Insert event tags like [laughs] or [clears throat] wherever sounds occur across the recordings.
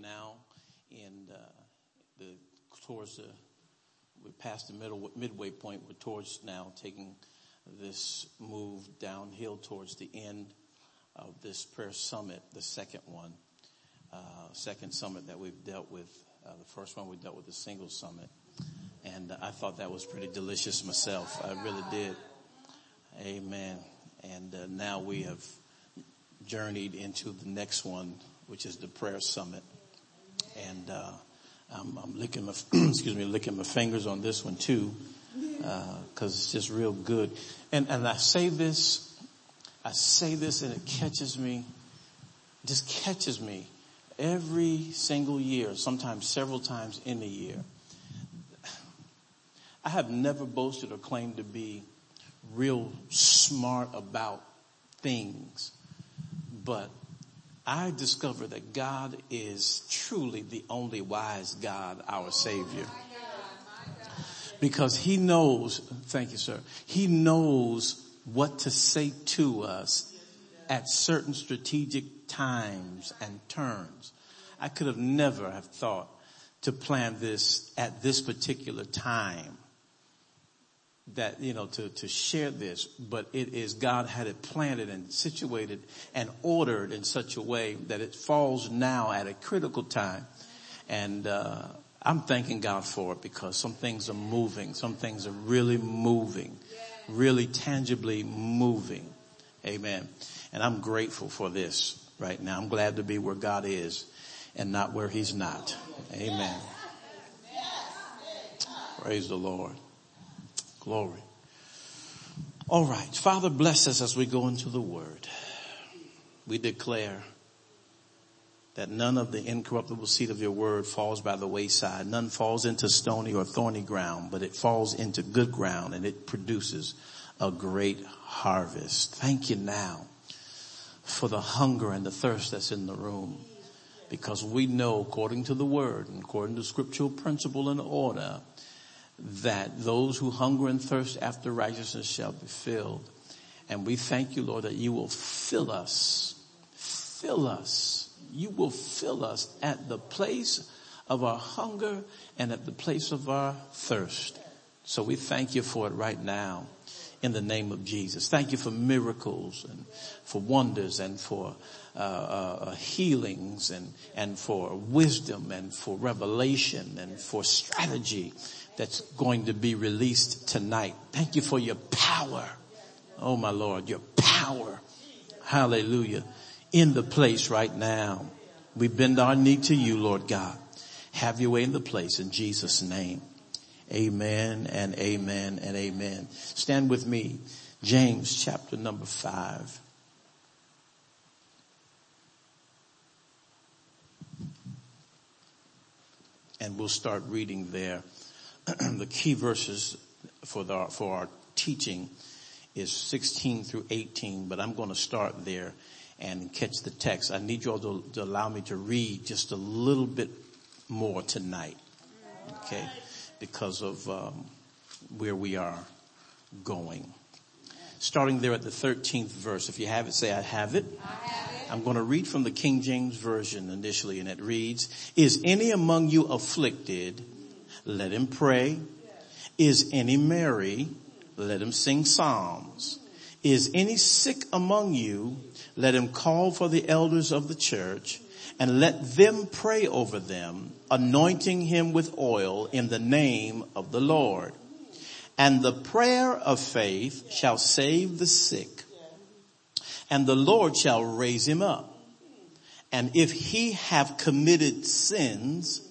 now and uh, the towards the we passed the middle midway point. We're towards now taking this move downhill towards the end of this prayer summit, the second one, uh, second summit that we've dealt with. Uh, the first one we dealt with the single summit, and I thought that was pretty delicious myself. I really did. Amen. And uh, now we have journeyed into the next one, which is the prayer summit. And uh, I'm, I'm, licking my [clears throat] excuse me, licking my fingers on this one too, because uh, it's just real good. And and I say this, I say this, and it catches me, just catches me every single year, sometimes several times in a year. I have never boasted or claimed to be real smart about things. But I discovered that God is truly the only wise God, our Savior. Because He knows, thank you sir, He knows what to say to us at certain strategic times and turns. I could have never have thought to plan this at this particular time that, you know, to, to share this, but it is God had it planted and situated and ordered in such a way that it falls now at a critical time. And, uh, I'm thanking God for it because some things are moving. Some things are really moving, really tangibly moving. Amen. And I'm grateful for this right now. I'm glad to be where God is and not where he's not. Amen. Praise the Lord. Glory. All right. Father, bless us as we go into the word. We declare that none of the incorruptible seed of your word falls by the wayside. None falls into stony or thorny ground, but it falls into good ground and it produces a great harvest. Thank you now for the hunger and the thirst that's in the room because we know according to the word and according to scriptural principle and order that those who hunger and thirst after righteousness shall be filled. And we thank you, Lord, that you will fill us, fill us. You will fill us at the place of our hunger and at the place of our thirst. So we thank you for it right now in the name of Jesus. Thank you for miracles and for wonders and for uh, uh, healings and and for wisdom and for revelation and for strategy that's going to be released tonight. Thank you for your power. Oh my Lord, your power. Hallelujah. In the place right now. We bend our knee to you, Lord God. Have your way in the place in Jesus name. Amen and amen and amen. Stand with me. James chapter number five. And we'll start reading there. The key verses for the, for our teaching is 16 through 18, but I'm going to start there and catch the text. I need you all to, to allow me to read just a little bit more tonight. Okay. Because of, um, where we are going. Starting there at the 13th verse. If you have it, say I have it. I have it. I'm going to read from the King James Version initially and it reads, is any among you afflicted? Let him pray. Is any merry? Let him sing psalms. Is any sick among you? Let him call for the elders of the church and let them pray over them, anointing him with oil in the name of the Lord. And the prayer of faith shall save the sick and the Lord shall raise him up. And if he have committed sins,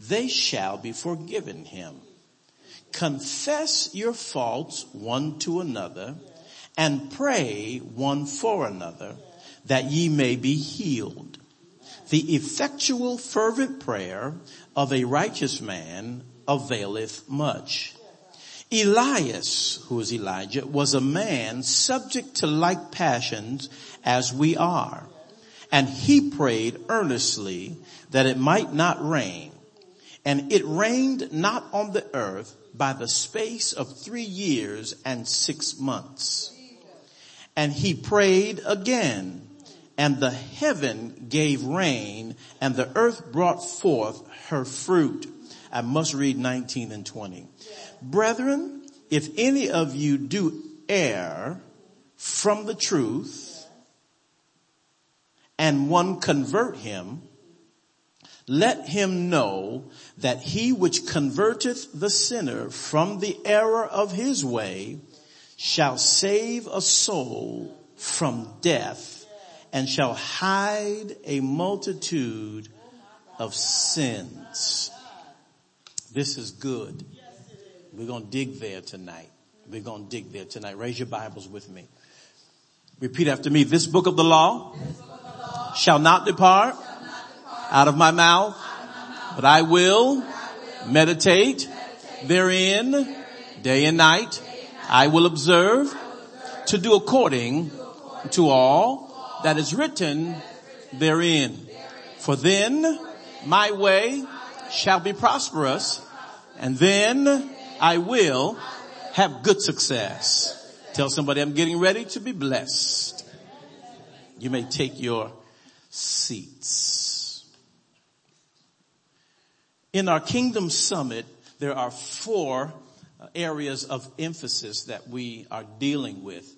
they shall be forgiven him. Confess your faults one to another and pray one for another that ye may be healed. The effectual fervent prayer of a righteous man availeth much. Elias, who is Elijah, was a man subject to like passions as we are. And he prayed earnestly that it might not rain. And it rained not on the earth by the space of three years and six months. And he prayed again and the heaven gave rain and the earth brought forth her fruit. I must read 19 and 20. Brethren, if any of you do err from the truth and one convert him, let him know that he which converteth the sinner from the error of his way shall save a soul from death and shall hide a multitude of sins. This is good. We're going to dig there tonight. We're going to dig there tonight. Raise your Bibles with me. Repeat after me. This book of the law, of the law shall not depart out of my mouth, but I will meditate therein day and night. I will observe to do according to all that is written therein. For then my way shall be prosperous and then I will have good success. Tell somebody I'm getting ready to be blessed. You may take your seats. In our Kingdom Summit, there are four uh, areas of emphasis that we are dealing with.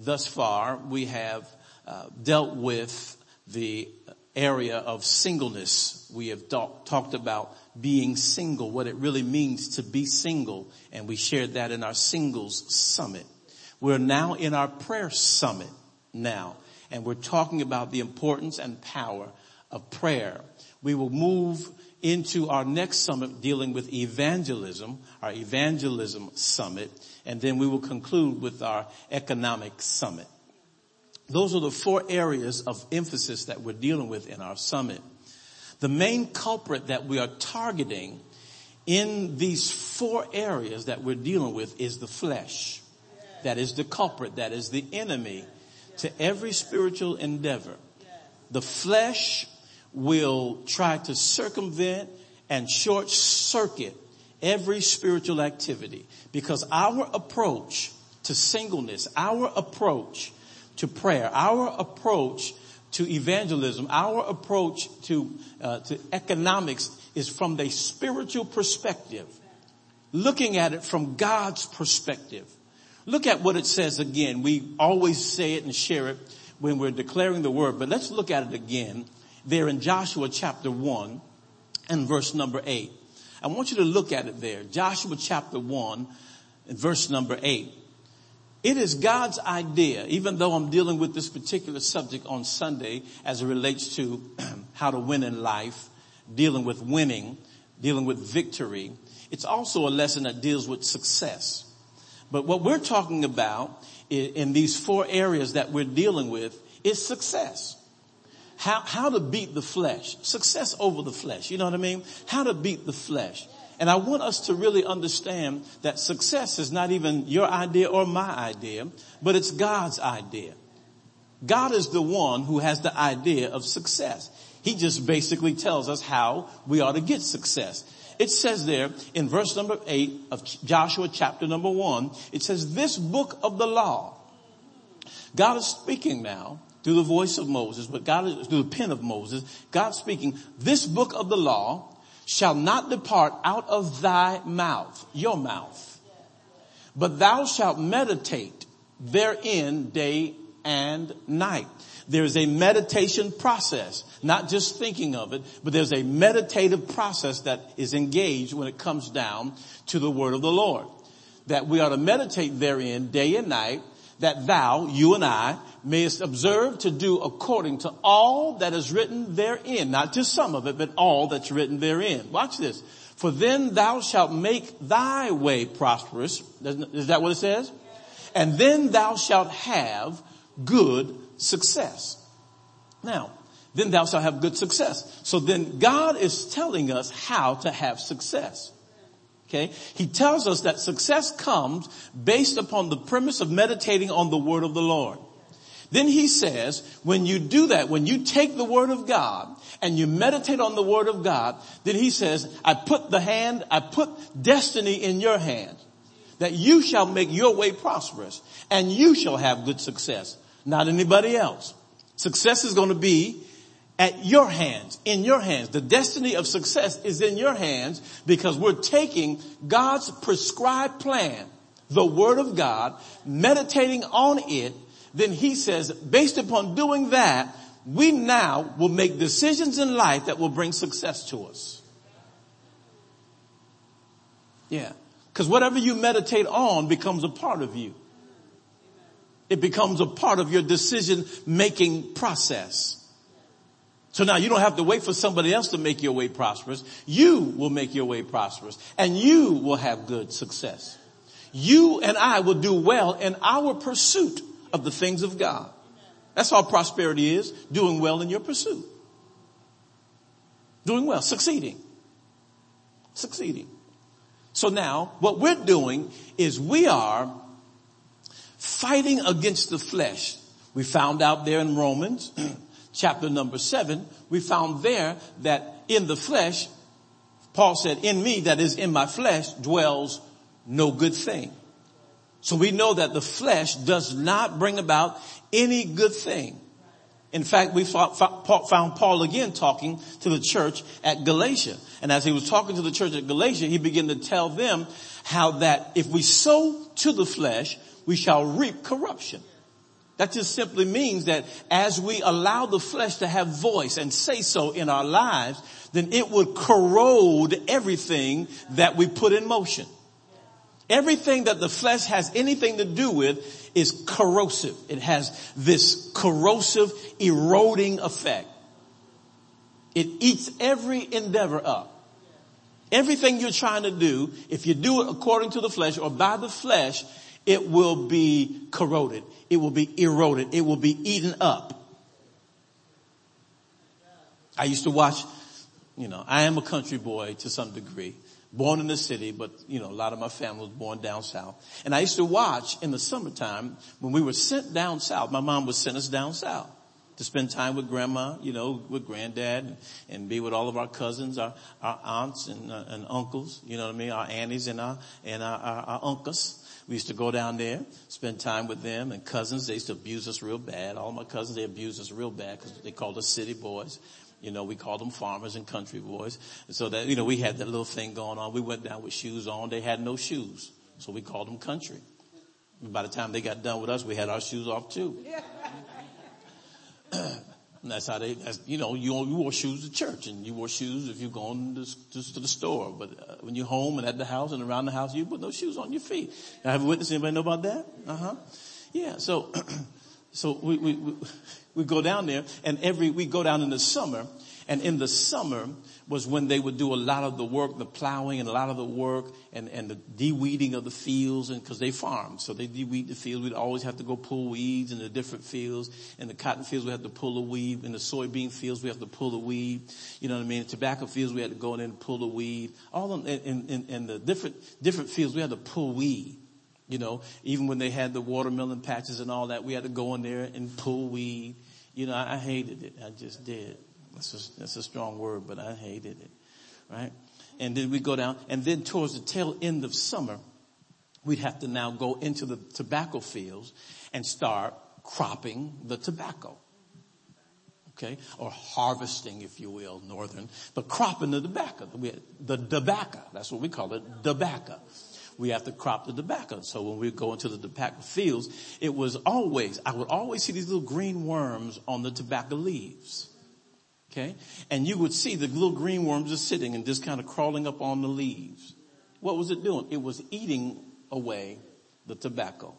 Thus far, we have uh, dealt with the area of singleness. We have talk, talked about being single, what it really means to be single, and we shared that in our singles summit. We're now in our prayer summit now, and we're talking about the importance and power of prayer. We will move into our next summit dealing with evangelism, our evangelism summit, and then we will conclude with our economic summit. Those are the four areas of emphasis that we're dealing with in our summit. The main culprit that we are targeting in these four areas that we're dealing with is the flesh. That is the culprit. That is the enemy to every spiritual endeavor. The flesh will try to circumvent and short circuit every spiritual activity because our approach to singleness, our approach to prayer, our approach to evangelism, our approach to, uh, to economics is from the spiritual perspective. Looking at it from God's perspective. Look at what it says again. We always say it and share it when we're declaring the word, but let's look at it again there in Joshua chapter 1 and verse number 8. I want you to look at it there. Joshua chapter 1 and verse number 8. It is God's idea, even though I'm dealing with this particular subject on Sunday as it relates to [clears throat] how to win in life, dealing with winning, dealing with victory. It's also a lesson that deals with success. But what we're talking about in these four areas that we're dealing with is success how, how to beat the flesh, success over the flesh. You know what I mean? How to beat the flesh. And I want us to really understand that success is not even your idea or my idea, but it's God's idea. God is the one who has the idea of success. He just basically tells us how we ought to get success. It says there in verse number eight of Joshua chapter number one, it says, this book of the law. God is speaking now through the voice of Moses, but God is through the pen of Moses, God speaking, this book of the law shall not depart out of thy mouth, your mouth, but thou shalt meditate therein day and night. There's a meditation process, not just thinking of it, but there's a meditative process that is engaged when it comes down to the word of the Lord. That we ought to meditate therein day and night, that thou, you and I, mayest observe to do according to all that is written therein. Not just some of it, but all that's written therein. Watch this. For then thou shalt make thy way prosperous. Is that what it says? And then thou shalt have good success. Now, then thou shalt have good success. So then God is telling us how to have success. Okay. He tells us that success comes based upon the premise of meditating on the word of the Lord. Then he says, when you do that, when you take the word of God and you meditate on the word of God, then he says, I put the hand, I put destiny in your hand that you shall make your way prosperous and you shall have good success, not anybody else. Success is going to be at your hands, in your hands. The destiny of success is in your hands because we're taking God's prescribed plan, the word of God, meditating on it. Then he says, based upon doing that, we now will make decisions in life that will bring success to us. Yeah. Cause whatever you meditate on becomes a part of you. It becomes a part of your decision making process. So now you don't have to wait for somebody else to make your way prosperous. You will make your way prosperous and you will have good success. You and I will do well in our pursuit of the things of God. That's all prosperity is, doing well in your pursuit. Doing well, succeeding. Succeeding. So now what we're doing is we are fighting against the flesh. We found out there in Romans [clears throat] chapter number seven, we found there that in the flesh, Paul said, in me, that is in my flesh, dwells no good thing. So we know that the flesh does not bring about any good thing. In fact, we found Paul again talking to the church at Galatia. And as he was talking to the church at Galatia, he began to tell them how that if we sow to the flesh, we shall reap corruption. That just simply means that as we allow the flesh to have voice and say so in our lives, then it would corrode everything that we put in motion. Everything that the flesh has anything to do with is corrosive. It has this corrosive, eroding effect. It eats every endeavor up. Everything you're trying to do, if you do it according to the flesh or by the flesh, it will be corroded. It will be eroded. It will be eaten up. I used to watch, you know, I am a country boy to some degree. Born in the city, but you know, a lot of my family was born down south. And I used to watch in the summertime when we were sent down south. My mom would send us down south to spend time with grandma, you know, with granddad and, be with all of our cousins, our, our aunts and, uh, and uncles, you know what I mean? Our aunties and our, and our, our, our uncles. We used to go down there, spend time with them and cousins. They used to abuse us real bad. All my cousins, they abused us real bad because they called us city boys. You know, we called them farmers and country boys. And so that, you know, we had that little thing going on. We went down with shoes on. They had no shoes. So we called them country. By the time they got done with us, we had our shoes off too. [laughs] And that's how they, that's, you know, you, you wore shoes to church and you wore shoes if you're going to, to, to the store. But uh, when you're home and at the house and around the house, you put no shoes on your feet. Have a witness. Anybody know about that? Uh huh. Yeah. So, [clears throat] so we, we, we, we go down there and every, we go down in the summer and in the summer was when they would do a lot of the work, the plowing and a lot of the work and, and the de-weeding of the fields and cause they farmed. So they de-weed the fields. We'd always have to go pull weeds in the different fields. In the cotton fields, we had to pull a weed. In the soybean fields, we have to pull a weed. You know what I mean? tobacco fields, we had to go in and pull a weed. All in, in, in, in the different, different fields, we had to pull weed. You know, even when they had the watermelon patches and all that, we had to go in there and pull weed. You know, I, I hated it. I just did. That's a, that's a strong word, but I hated it. Right? And then we go down and then towards the tail end of summer, we'd have to now go into the tobacco fields and start cropping the tobacco. Okay? Or harvesting, if you will, northern, but cropping the tobacco. The tobacco. That's what we call it. Tobacco. We have to crop the tobacco. So when we go into the tobacco fields, it was always, I would always see these little green worms on the tobacco leaves. Okay. And you would see the little green worms just sitting and just kind of crawling up on the leaves. What was it doing? It was eating away the tobacco.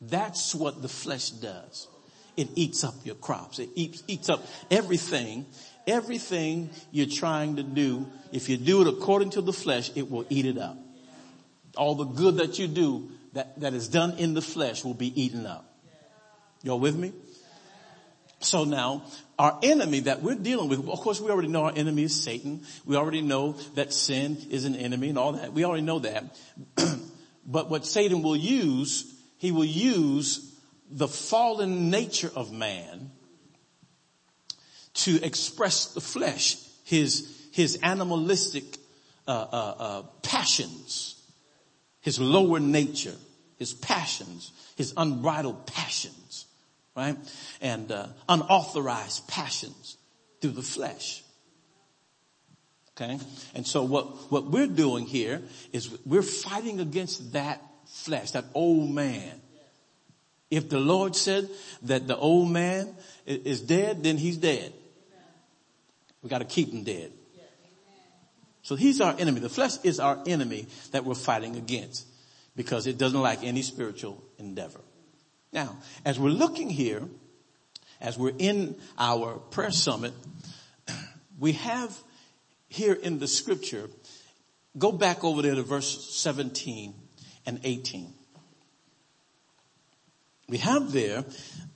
That's what the flesh does. It eats up your crops. It eats, eats up everything, everything you're trying to do. If you do it according to the flesh, it will eat it up. All the good that you do that, that is done in the flesh will be eaten up. Y'all with me? So now our enemy that we're dealing with, of course we already know our enemy is Satan. We already know that sin is an enemy and all that. We already know that. [clears throat] but what Satan will use, he will use the fallen nature of man to express the flesh, his, his animalistic, uh, uh, uh, passions, his lower nature, his passions, his unbridled passions right? And uh, unauthorized passions through the flesh. Okay? And so what, what we're doing here is we're fighting against that flesh, that old man. If the Lord said that the old man is dead, then he's dead. We got to keep him dead. So he's our enemy. The flesh is our enemy that we're fighting against because it doesn't like any spiritual endeavor. Now, as we're looking here, as we're in our prayer summit, [clears throat] we have here in the scripture, go back over there to verse 17 and 18. We have there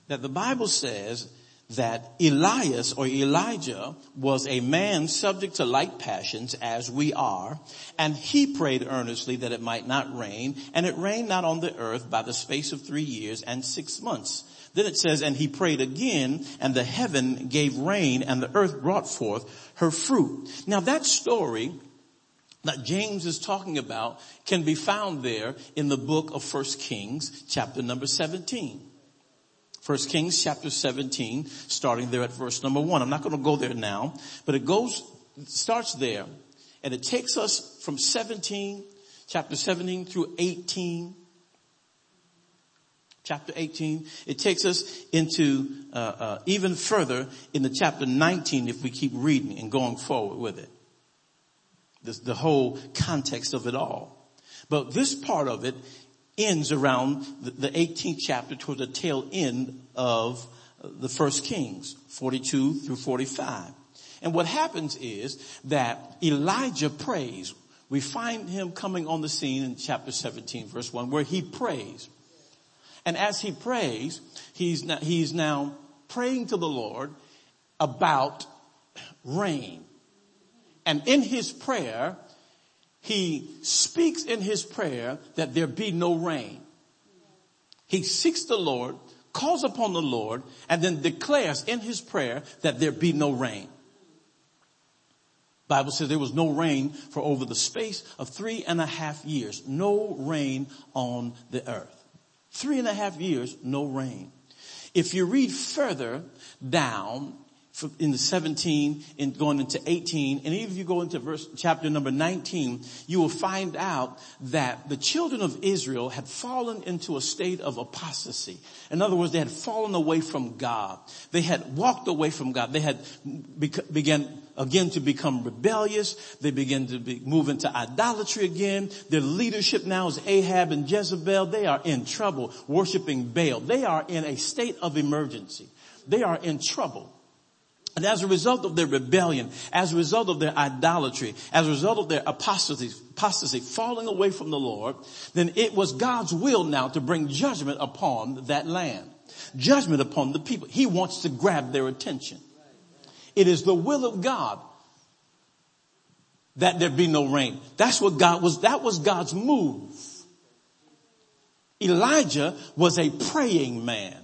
that the Bible says that Elias or Elijah was a man subject to like passions as we are, and he prayed earnestly that it might not rain, and it rained not on the earth by the space of three years and six months. Then it says, and he prayed again, and the heaven gave rain, and the earth brought forth her fruit. Now that story that James is talking about can be found there in the book of First Kings, chapter number 17. First Kings chapter 17, starting there at verse number one. I'm not going to go there now, but it goes, starts there and it takes us from 17, chapter 17 through 18, chapter 18. It takes us into uh, uh, even further in the chapter 19 if we keep reading and going forward with it. This, the whole context of it all. But this part of it ends around the 18th chapter toward the tail end of the first Kings, 42 through 45. And what happens is that Elijah prays. We find him coming on the scene in chapter 17 verse 1 where he prays. And as he prays, he's now, he's now praying to the Lord about rain. And in his prayer, he speaks in his prayer that there be no rain. He seeks the Lord, calls upon the Lord, and then declares in his prayer that there be no rain. Bible says there was no rain for over the space of three and a half years. No rain on the earth. Three and a half years, no rain. If you read further down in the 17 and going into 18 and even if you go into verse chapter number 19 you will find out that the children of Israel had fallen into a state of apostasy. In other words they had fallen away from God. They had walked away from God. They had began again to become rebellious. They began to be, move into idolatry again. Their leadership now is Ahab and Jezebel. They are in trouble worshiping Baal. They are in a state of emergency. They are in trouble and as a result of their rebellion, as a result of their idolatry, as a result of their apostasy, apostasy, falling away from the Lord, then it was God's will now to bring judgment upon that land. Judgment upon the people. He wants to grab their attention. It is the will of God that there be no rain. That's what God was, that was God's move. Elijah was a praying man.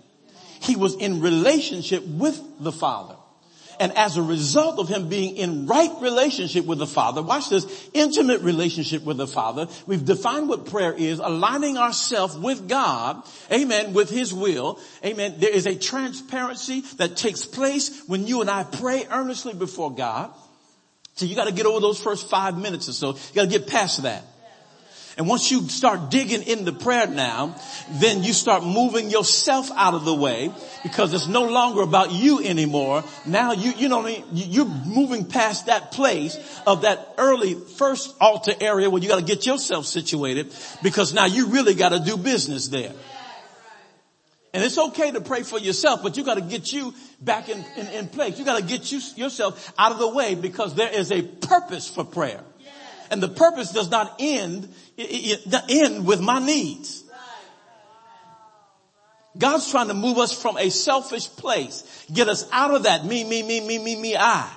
He was in relationship with the Father. And as a result of him being in right relationship with the Father, watch this, intimate relationship with the Father, we've defined what prayer is, aligning ourselves with God, amen, with His will, amen. There is a transparency that takes place when you and I pray earnestly before God. So you gotta get over those first five minutes or so. You gotta get past that. And once you start digging into prayer now, then you start moving yourself out of the way because it's no longer about you anymore. Now you, you know what I mean? You're moving past that place of that early first altar area where you got to get yourself situated because now you really got to do business there. And it's okay to pray for yourself, but you got to get you back in, in, in place. You got to get you, yourself out of the way because there is a purpose for prayer. And the purpose does not end, end with my needs. God's trying to move us from a selfish place, get us out of that me, me, me, me, me, me, I.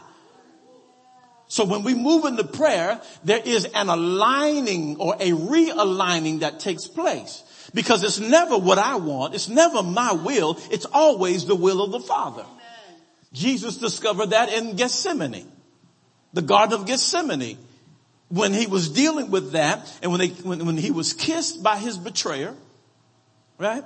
So when we move into prayer, there is an aligning or a realigning that takes place. Because it's never what I want. It's never my will. It's always the will of the Father. Jesus discovered that in Gethsemane. The Garden of Gethsemane when he was dealing with that and when, they, when, when he was kissed by his betrayer, right?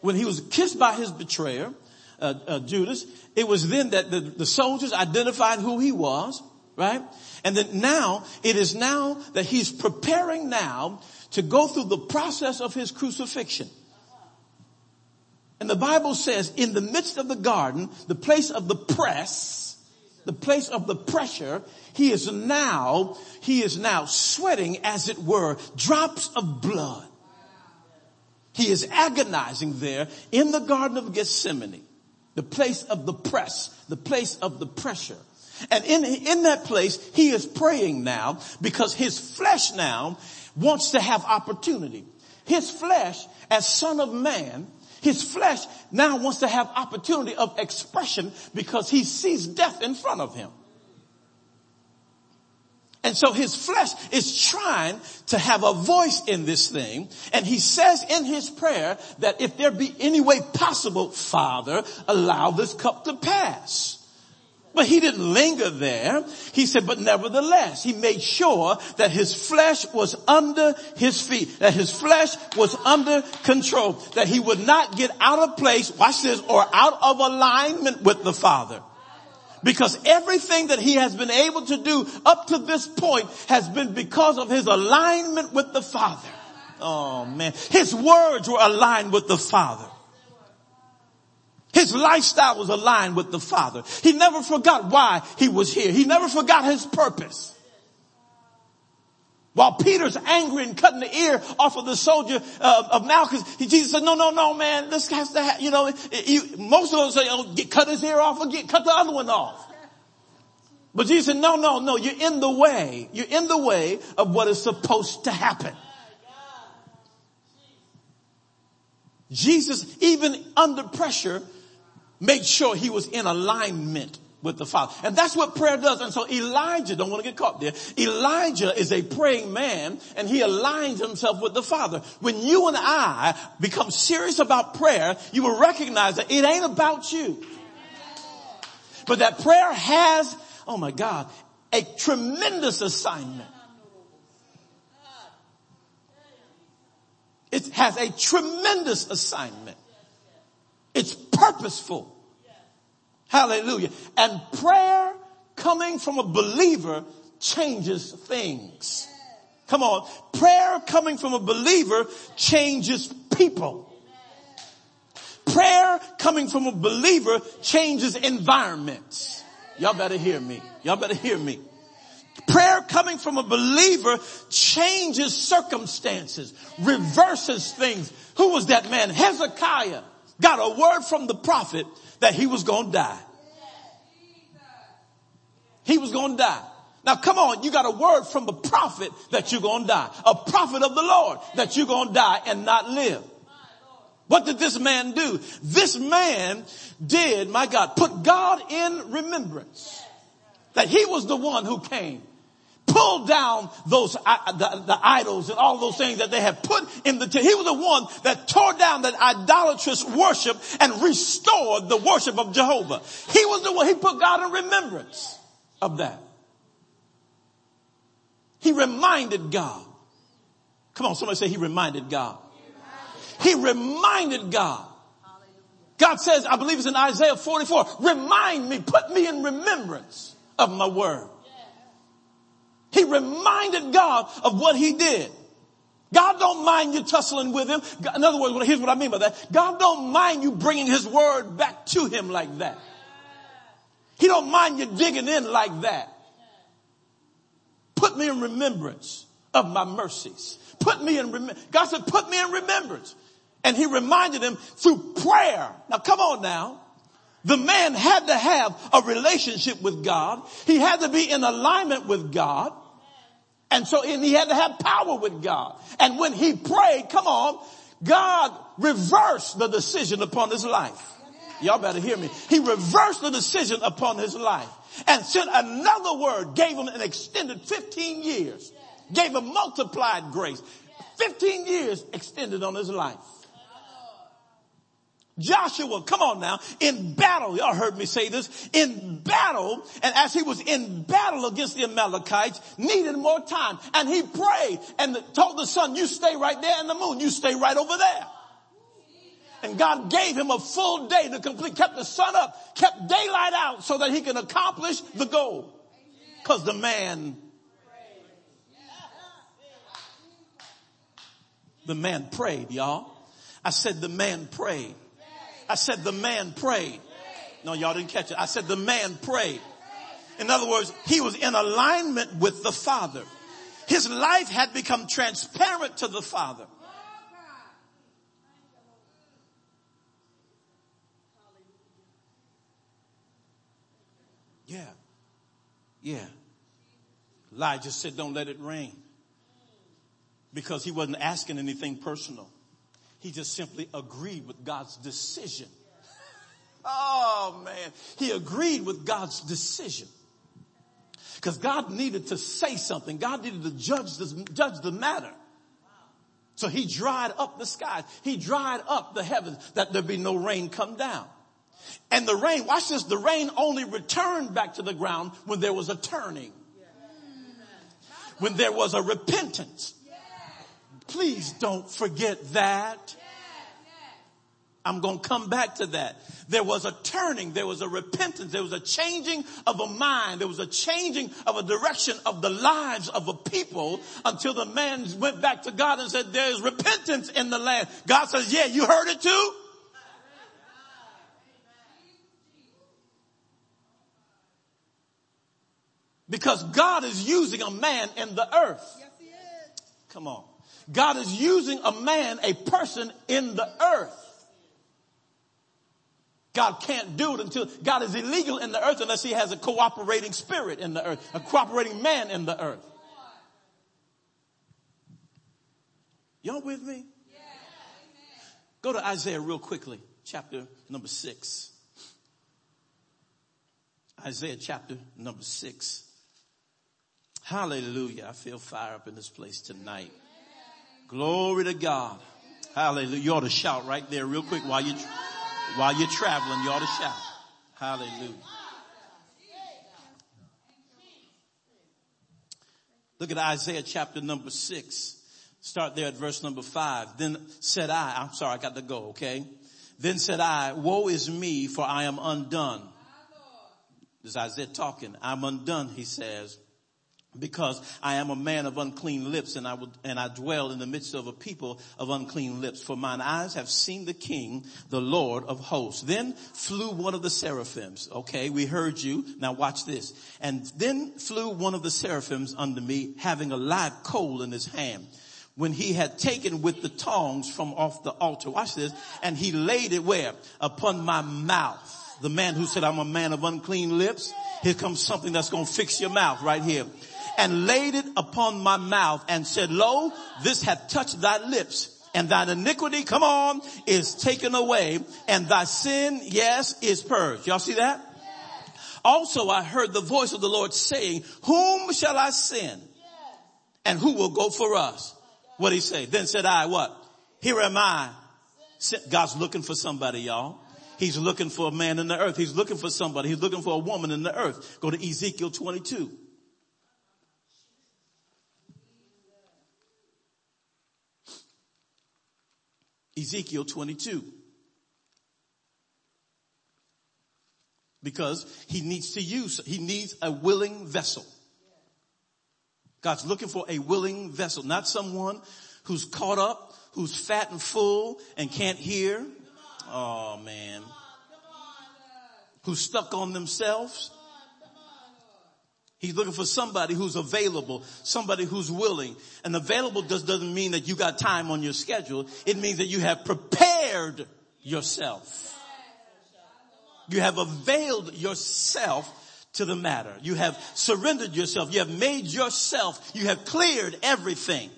When he was kissed by his betrayer, uh, uh, Judas, it was then that the, the soldiers identified who he was, right? And then now, it is now that he's preparing now to go through the process of his crucifixion. And the Bible says in the midst of the garden, the place of the press, the place of the pressure, he is now, he is now sweating as it were, drops of blood. He is agonizing there in the Garden of Gethsemane, the place of the press, the place of the pressure. And in, in that place, he is praying now because his flesh now wants to have opportunity. His flesh, as son of man, his flesh now wants to have opportunity of expression because he sees death in front of him. And so his flesh is trying to have a voice in this thing. And he says in his prayer that if there be any way possible, Father, allow this cup to pass. But he didn't linger there. He said, but nevertheless, he made sure that his flesh was under his feet, that his flesh was under control, that he would not get out of place, watch this, or out of alignment with the Father. Because everything that he has been able to do up to this point has been because of his alignment with the Father. Oh man. His words were aligned with the Father. His lifestyle was aligned with the Father. He never forgot why he was here. He never forgot his purpose. While Peter's angry and cutting the ear off of the soldier uh, of Malchus, Jesus said, no, no, no, man, this has to, ha-, you know, you, most of them say, oh, get, cut his ear off or get, cut the other one off. But Jesus said, no, no, no, you're in the way. You're in the way of what is supposed to happen. Jesus, even under pressure, made sure he was in alignment with the Father. And that's what prayer does. And so Elijah, don't want to get caught there. Elijah is a praying man and he aligns himself with the Father. When you and I become serious about prayer, you will recognize that it ain't about you. But that prayer has, oh my God, a tremendous assignment. It has a tremendous assignment. It's purposeful. Hallelujah. And prayer coming from a believer changes things. Come on. Prayer coming from a believer changes people. Prayer coming from a believer changes environments. Y'all better hear me. Y'all better hear me. Prayer coming from a believer changes circumstances, reverses things. Who was that man? Hezekiah got a word from the prophet that he was going to die. He was going to die. Now come on, you got a word from the prophet that you're going to die. A prophet of the Lord that you're going to die and not live. What did this man do? This man did, my God, put God in remembrance. That he was the one who came pulled down those uh, the, the, idols and all those things that they had put in the he was the one that tore down that idolatrous worship and restored the worship of Jehovah. He was the one he put God in remembrance of that. He reminded God. Come on, somebody say he reminded God. He reminded God. God says, I believe it's in Isaiah 44, remind me, put me in remembrance of my word. He reminded God of what he did. God don't mind you tussling with him. In other words, here's what I mean by that. God don't mind you bringing his word back to him like that. He don't mind you digging in like that. Put me in remembrance of my mercies. Put me in remembrance. God said, put me in remembrance. And he reminded him through prayer. Now come on now. The man had to have a relationship with God. He had to be in alignment with God. And so and he had to have power with God. And when he prayed, come on, God reversed the decision upon his life. Y'all better hear me. He reversed the decision upon his life and sent another word, gave him an extended 15 years, gave him multiplied grace. 15 years extended on his life. Joshua, come on now, in battle, y'all heard me say this, in battle, and as he was in battle against the Amalekites, needed more time. And he prayed and told the sun, you stay right there, and the moon, you stay right over there. And God gave him a full day to complete, kept the sun up, kept daylight out so that he can accomplish the goal. Cause the man, the man prayed, y'all. I said the man prayed. I said the man prayed. No, y'all didn't catch it. I said the man prayed. In other words, he was in alignment with the Father. His life had become transparent to the Father. Yeah. Yeah. Elijah said, don't let it rain. Because he wasn't asking anything personal. He just simply agreed with God's decision. [laughs] Oh man. He agreed with God's decision. Because God needed to say something. God needed to judge judge the matter. So he dried up the skies. He dried up the heavens that there be no rain come down. And the rain, watch this, the rain only returned back to the ground when there was a turning. When there was a repentance. Please don't forget that. I'm going to come back to that. There was a turning. There was a repentance. There was a changing of a mind. There was a changing of a direction of the lives of a people until the man went back to God and said, there is repentance in the land. God says, yeah, you heard it too? Because God is using a man in the earth. Come on. God is using a man, a person in the earth. God can't do it until God is illegal in the earth unless he has a cooperating spirit in the earth, a cooperating man in the earth. Y'all with me? Go to Isaiah real quickly, chapter number six. Isaiah chapter number six. Hallelujah. I feel fire up in this place tonight. Glory to God. Hallelujah. You ought to shout right there real quick while you, while you're traveling. You ought to shout. Hallelujah. Look at Isaiah chapter number six. Start there at verse number five. Then said I, I'm sorry, I got to go, okay? Then said I, woe is me for I am undone. This is Isaiah talking. I'm undone, he says because I am a man of unclean lips and I would, and I dwell in the midst of a people of unclean lips. For mine eyes have seen the King, the Lord of hosts. Then flew one of the seraphims. Okay, we heard you. Now watch this. And then flew one of the seraphims unto me, having a live coal in his hand. When he had taken with the tongs from off the altar, watch this, and he laid it where? Upon my mouth. The man who said, I'm a man of unclean lips. Here comes something that's going to fix your mouth right here and laid it upon my mouth and said, lo, this hath touched thy lips and thine iniquity, come on, is taken away and thy sin, yes, is purged. Y'all see that? Also I heard the voice of the Lord saying, whom shall I send? And who will go for us? What he say? Then said I, what? Here am I. God's looking for somebody, y'all. He's looking for a man in the earth. He's looking for somebody. He's looking for a woman in the earth. Go to Ezekiel 22. Ezekiel 22. Because he needs to use, he needs a willing vessel. God's looking for a willing vessel, not someone who's caught up, who's fat and full and can't hear. Oh man. Who's stuck on themselves He's looking for somebody who's available, somebody who's willing. And available just doesn't mean that you got time on your schedule. It means that you have prepared yourself. You have availed yourself to the matter. You have surrendered yourself. You have made yourself. You have cleared everything.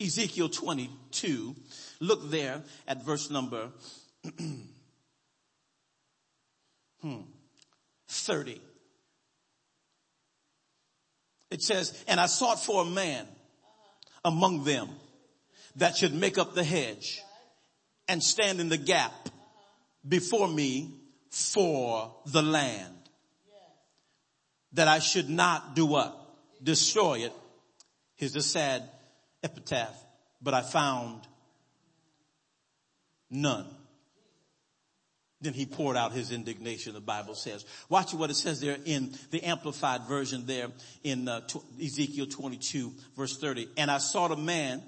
Ezekiel 22. Look there at verse number [clears throat] hmm. 30. It says, and I sought for a man among them that should make up the hedge and stand in the gap before me for the land. That I should not do what? Destroy it. Here's the sad epitaph. But I found None. Then he poured out his indignation, the Bible says. Watch what it says there in the amplified version there in uh, Ezekiel 22 verse 30. And I sought a man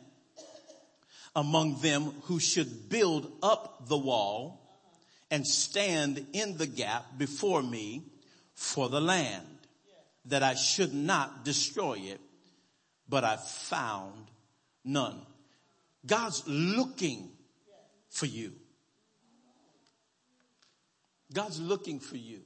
among them who should build up the wall and stand in the gap before me for the land that I should not destroy it, but I found none. God's looking for you. God's looking for you.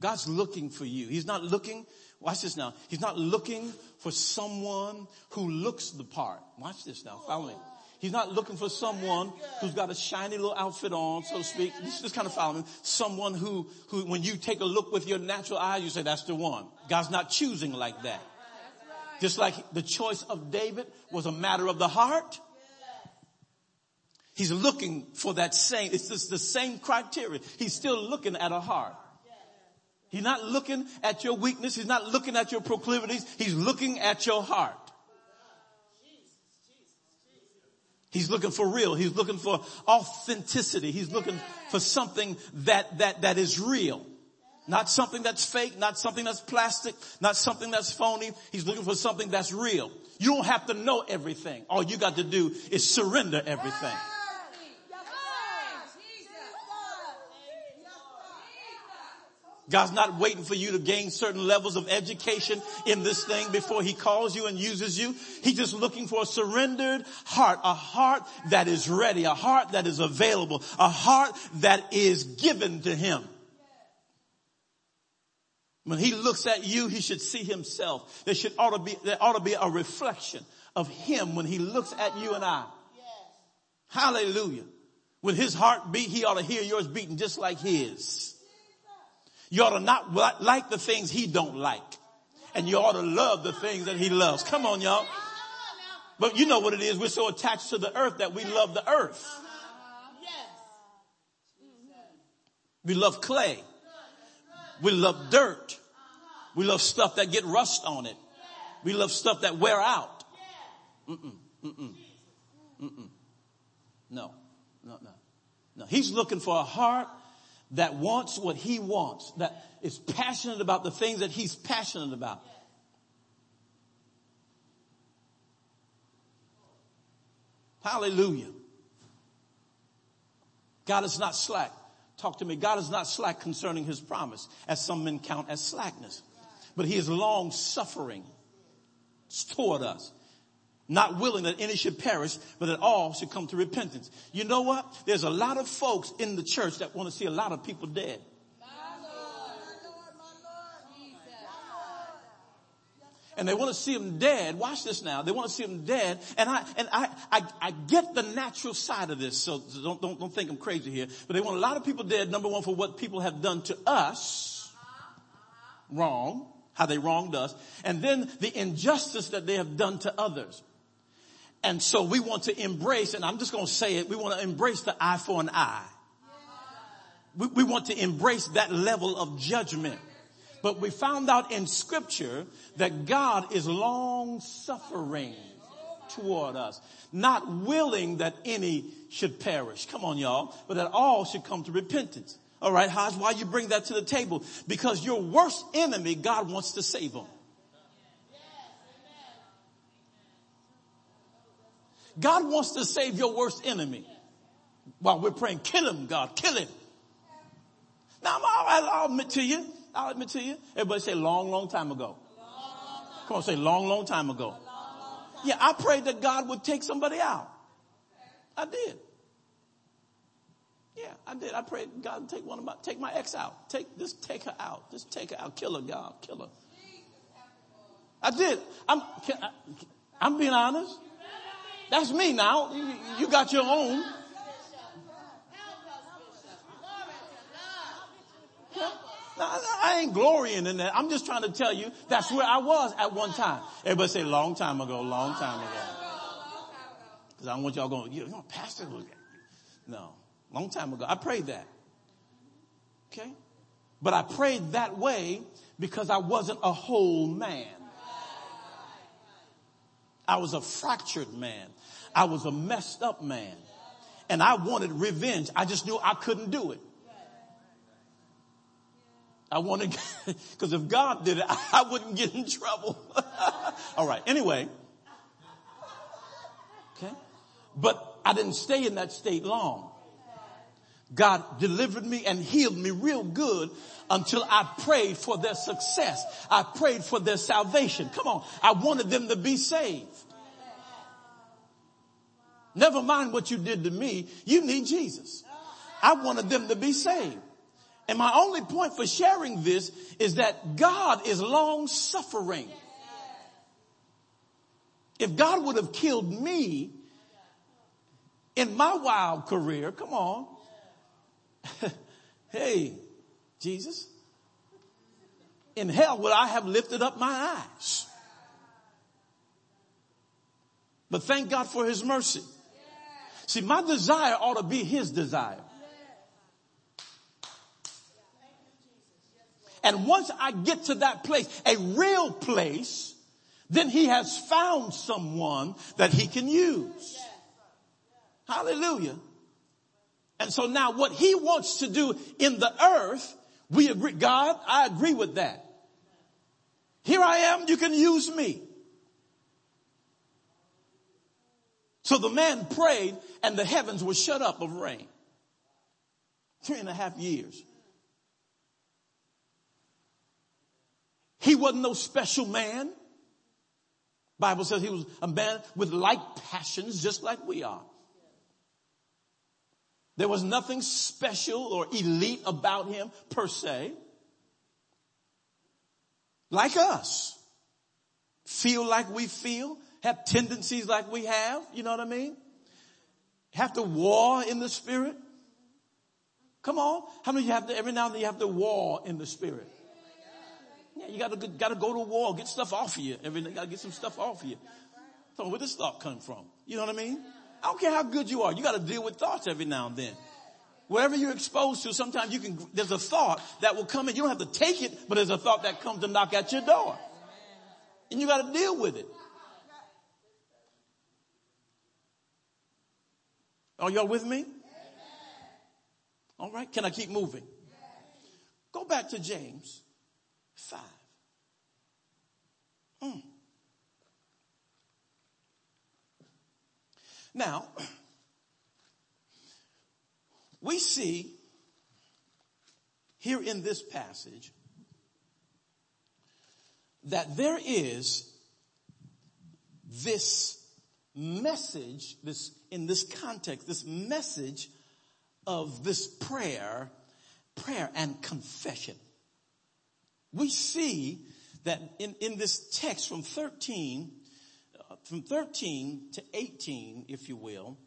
God's looking for you. He's not looking, watch this now. He's not looking for someone who looks the part. Watch this now. Follow me. He's not looking for someone who's got a shiny little outfit on, so to speak. Is kind of following. Someone who, who, when you take a look with your natural eye, you say, that's the one. God's not choosing like that. Just like the choice of David was a matter of the heart. He's looking for that same, it's just the same criteria. He's still looking at a heart. He's not looking at your weakness. He's not looking at your proclivities. He's looking at your heart. He's looking for real. He's looking for authenticity. He's looking for something that, that, that is real. Not something that's fake, not something that's plastic, not something that's phony. He's looking for something that's real. You don't have to know everything. All you got to do is surrender everything. God's not waiting for you to gain certain levels of education in this thing before he calls you and uses you. He's just looking for a surrendered heart, a heart that is ready, a heart that is available, a heart that is given to him. When he looks at you, he should see himself. There should ought to be, there ought to be a reflection of him when he looks at you and I. Hallelujah. With his heart beat, he ought to hear yours beating just like his. You ought to not like the things he don't like. And you ought to love the things that he loves. Come on, y'all. But you know what it is. We're so attached to the earth that we love the earth. We love clay. We love dirt. We love stuff that get rust on it. We love stuff that wear out. Mm-mm, mm-mm, mm-mm. No, no, no, no. He's looking for a heart that wants what he wants, that is passionate about the things that he's passionate about. Hallelujah. God is not slack. Talk to me. God is not slack concerning his promise, as some men count as slackness. But he is long suffering toward us not willing that any should perish, but that all should come to repentance. You know what? There's a lot of folks in the church that want to see a lot of people dead. and they want to see them dead. Watch this now. They want to see them dead. And I, and I, I, I get the natural side of this. So don't, don't, don't think I'm crazy here. But they want a lot of people dead. Number one, for what people have done to us. Wrong. How they wronged us. And then the injustice that they have done to others. And so we want to embrace, and I'm just going to say it, we want to embrace the eye for an eye. We, we want to embrace that level of judgment. But we found out in scripture that God is long suffering toward us, not willing that any should perish. Come on y'all, but that all should come to repentance. All right, How's why you bring that to the table? Because your worst enemy, God wants to save them. God wants to save your worst enemy. While we're praying, kill him, God, kill him. Now, I'll, admit to you, I'll admit to you. Everybody say long, long time ago. Come on, say long, long time ago. Yeah, I prayed that God would take somebody out. I did. Yeah, I did. I prayed God take one of my, take my ex out. Take, just take her out. Just take her out. Kill her, God. Kill her. I did. I'm, I'm being honest. That's me now. You got your own. I ain't glorying in that. I'm just trying to tell you that's where I was at one time. Everybody say long time ago, long time ago. Cause I don't want y'all going, you know, pastor. No, long time ago. I prayed that. Okay. But I prayed that way because I wasn't a whole man. I was a fractured man. I was a messed up man. and I wanted revenge. I just knew I couldn't do it. I wanted, [laughs] because if God did it, [laughs] I wouldn't get in trouble. [laughs] All right. Anyway. Okay. But I didn't stay in that state long. God delivered me and healed me real good until I prayed for their success. I prayed for their salvation. Come on. I wanted them to be saved. Never mind what you did to me. You need Jesus. I wanted them to be saved. And my only point for sharing this is that God is long suffering. If God would have killed me in my wild career, come on. [laughs] hey, Jesus, in hell would I have lifted up my eyes. But thank God for his mercy. See, my desire ought to be his desire. And once I get to that place, a real place, then he has found someone that he can use. Hallelujah. And so now what he wants to do in the earth, we agree, God, I agree with that. Here I am, you can use me. So the man prayed and the heavens were shut up of rain. Three and a half years. He wasn't no special man. Bible says he was a man with like passions just like we are. There was nothing special or elite about him per se. Like us. Feel like we feel have tendencies like we have, you know what I mean? Have to war in the spirit. Come on. How many of you have to, every now and then you have to war in the spirit? Yeah, you gotta, gotta go to war, get stuff off of you. Every gotta get some stuff off of you. So where this thought come from? You know what I mean? I don't care how good you are. You gotta deal with thoughts every now and then. Whatever you're exposed to, sometimes you can, there's a thought that will come in. You don't have to take it, but there's a thought that comes to knock at your door. And you gotta deal with it. Are y'all with me? All right. Can I keep moving? Go back to James 5. Mm. Now, we see here in this passage that there is this message, this in this context, this message of this prayer, prayer and confession. We see that in, in this text from 13, uh, from 13 to 18, if you will,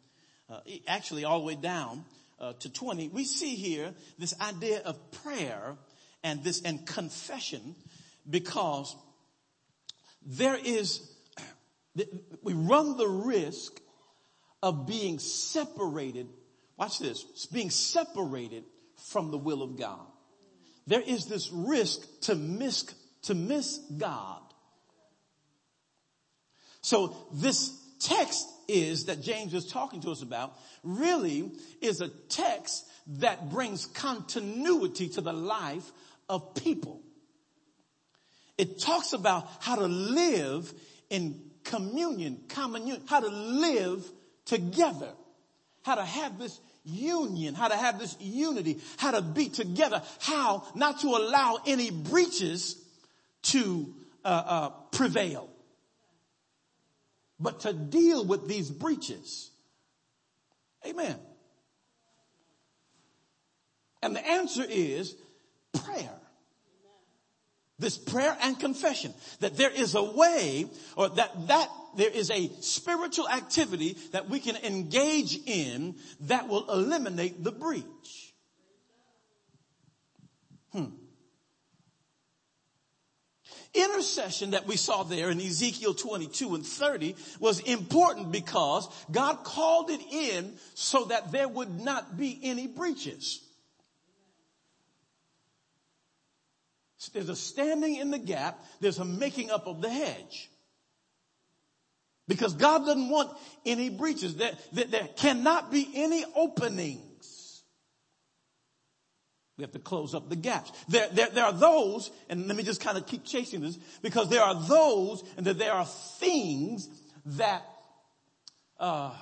uh, actually all the way down uh, to 20, we see here this idea of prayer and this and confession because there is, [clears throat] we run the risk of being separated, watch this, being separated from the will of God. There is this risk to miss, to miss God. So this text is that James is talking to us about really is a text that brings continuity to the life of people. It talks about how to live in communion, communion, how to live together, how to have this union, how to have this unity, how to be together, how not to allow any breaches to uh, uh, prevail, but to deal with these breaches. Amen. And the answer is prayer. This prayer and confession that there is a way or that that there is a spiritual activity that we can engage in that will eliminate the breach. Hmm. Intercession that we saw there in Ezekiel 22 and 30 was important because God called it in so that there would not be any breaches. There's a standing in the gap. There's a making up of the hedge. Because God doesn't want any breaches. There, there, there, cannot be any openings. We have to close up the gaps. There, there, there are those, and let me just kind of keep chasing this, because there are those and that there are things that uh,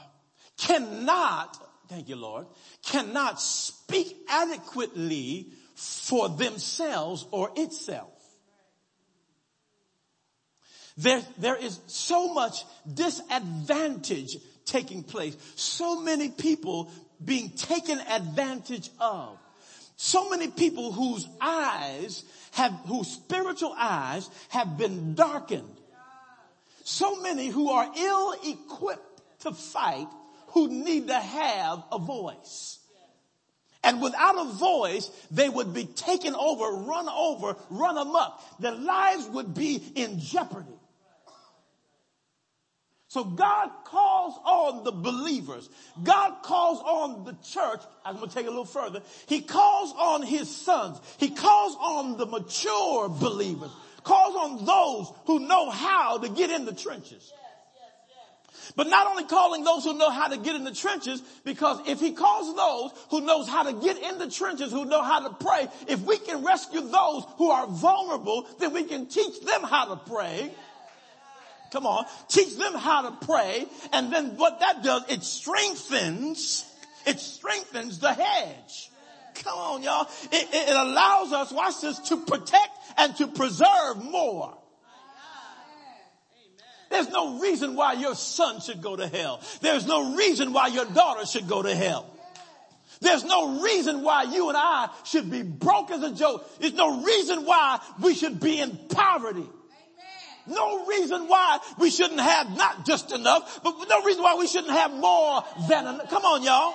cannot, thank you Lord, cannot speak adequately for themselves or itself. There, there is so much disadvantage taking place. So many people being taken advantage of. So many people whose eyes have, whose spiritual eyes have been darkened. So many who are ill equipped to fight who need to have a voice. And without a voice, they would be taken over, run over, run amok. Their lives would be in jeopardy. So God calls on the believers. God calls on the church. I'm going to take it a little further. He calls on his sons. He calls on the mature believers. Calls on those who know how to get in the trenches. But not only calling those who know how to get in the trenches, because if he calls those who knows how to get in the trenches, who know how to pray, if we can rescue those who are vulnerable, then we can teach them how to pray. Come on. Teach them how to pray. And then what that does, it strengthens, it strengthens the hedge. Come on, y'all. It, it, allows us, watch this, to protect and to preserve more. There's no reason why your son should go to hell. There's no reason why your daughter should go to hell. There's no reason why you and I should be broke as a joke. There's no reason why we should be in poverty. No reason why we shouldn't have not just enough, but no reason why we shouldn't have more than enough. Come on, y'all.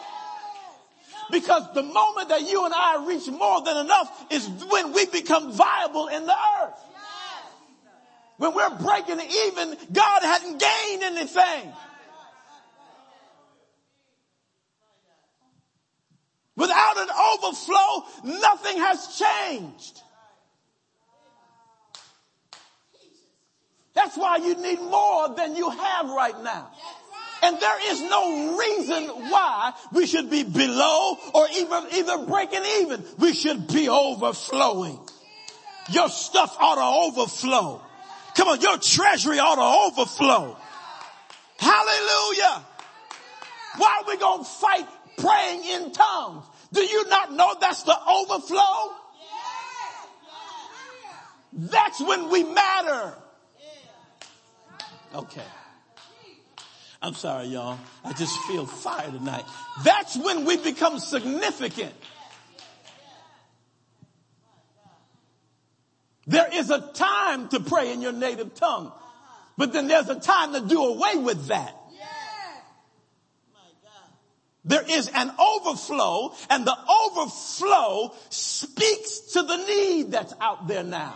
Because the moment that you and I reach more than enough is when we become viable in the earth. When we're breaking even, God hadn't gained anything. Without an overflow, nothing has changed. That's why you need more than you have right now. And there is no reason why we should be below or even either breaking even. We should be overflowing. Your stuff ought to overflow. Come on, your treasury ought to overflow. Hallelujah. Why are we going to fight praying in tongues? Do you not know that's the overflow? That's when we matter. Okay. I'm sorry, y'all. I just feel fire tonight. That's when we become significant. There is a time to pray in your native tongue, but then there's a time to do away with that. There is an overflow and the overflow speaks to the need that's out there now.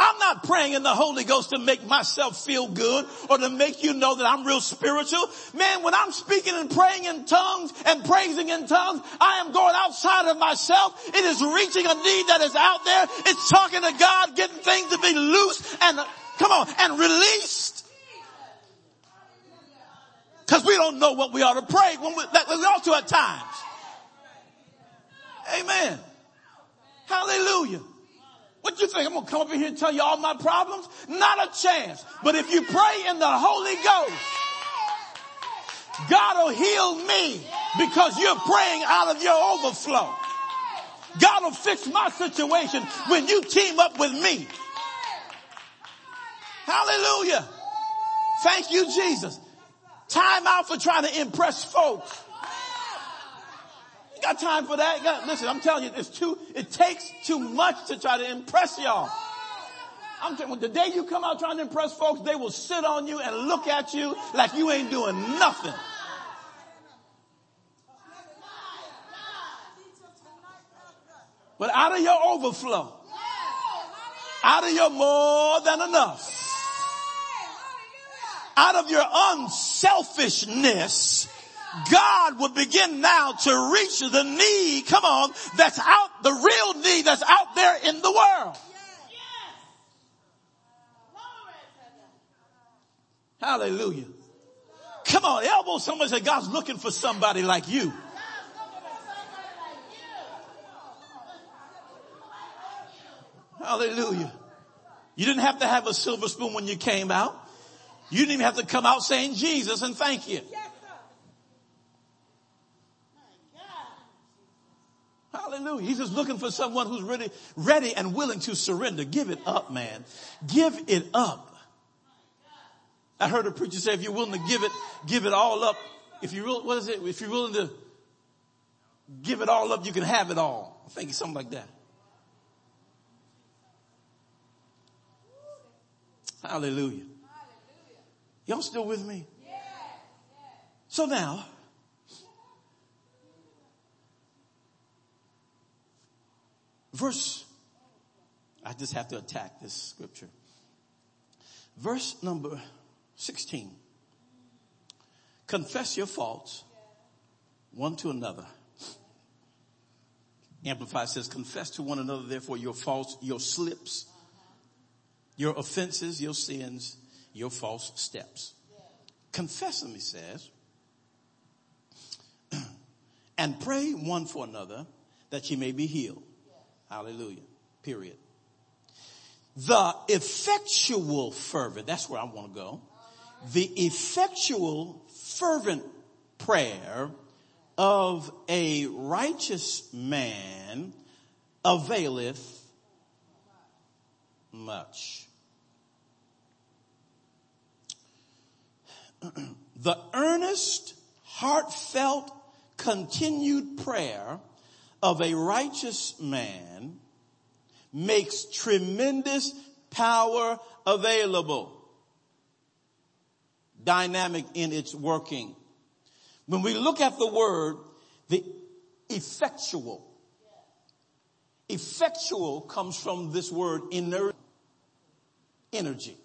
I'm not praying in the Holy Ghost to make myself feel good or to make you know that I'm real spiritual. Man, when I'm speaking and praying in tongues and praising in tongues, I am going outside of myself. It is reaching a need that is out there. It's talking to God, getting things to be loose and come on and released. Cause we don't know what we ought to pray when we, that we ought to at times. Amen. Hallelujah. What you think? I'm going to come up in here and tell you all my problems? Not a chance. But if you pray in the Holy Ghost, God will heal me because you're praying out of your overflow. God will fix my situation when you team up with me. Hallelujah. Thank you, Jesus. Time out for trying to impress folks got time for that. Got, listen, I'm telling you, it's too, it takes too much to try to impress y'all. I'm telling you, the day you come out trying to impress folks, they will sit on you and look at you like you ain't doing nothing. But out of your overflow, out of your more than enough, out of your unselfishness, God will begin now to reach the need, come on, that's out, the real need that's out there in the world. Hallelujah. Come on, elbow somebody say, God's looking for somebody like you. Hallelujah. You didn't have to have a silver spoon when you came out. You didn't even have to come out saying Jesus and thank you. Hallelujah. He's just looking for someone who's ready, ready and willing to surrender. Give it up, man. Give it up. I heard a preacher say, if you're willing to give it, give it all up. If you what is it? If you're willing to give it all up, you can have it all. I think it's something like that. Hallelujah. Y'all still with me? So now, verse, I just have to attack this scripture. Verse number 16. Confess your faults one to another. Amplified says, confess to one another, therefore, your faults, your slips, your offenses, your sins, your false steps. Confess them, he says, [clears throat] and pray one for another that ye may be healed. Hallelujah. Period. The effectual fervent, that's where I want to go the effectual fervent prayer of a righteous man availeth much. [clears throat] the earnest, heartfelt, continued prayer of a righteous man makes tremendous power available dynamic in its working. When we look at the word, the effectual, effectual comes from this word energy, energy,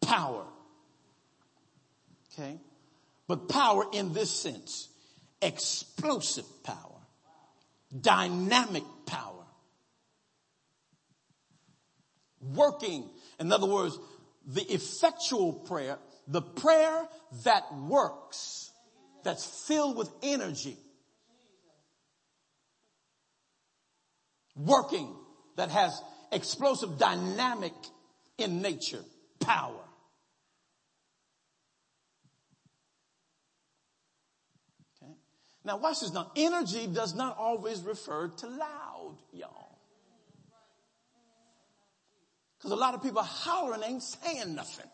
power. Okay. But power in this sense, explosive power, dynamic power, working. In other words, the effectual prayer, the prayer that works, that's filled with energy, working, that has explosive dynamic in nature, power. Okay. Now watch this now. Energy does not always refer to loud, y'all. Because a lot of people hollering ain't saying nothing.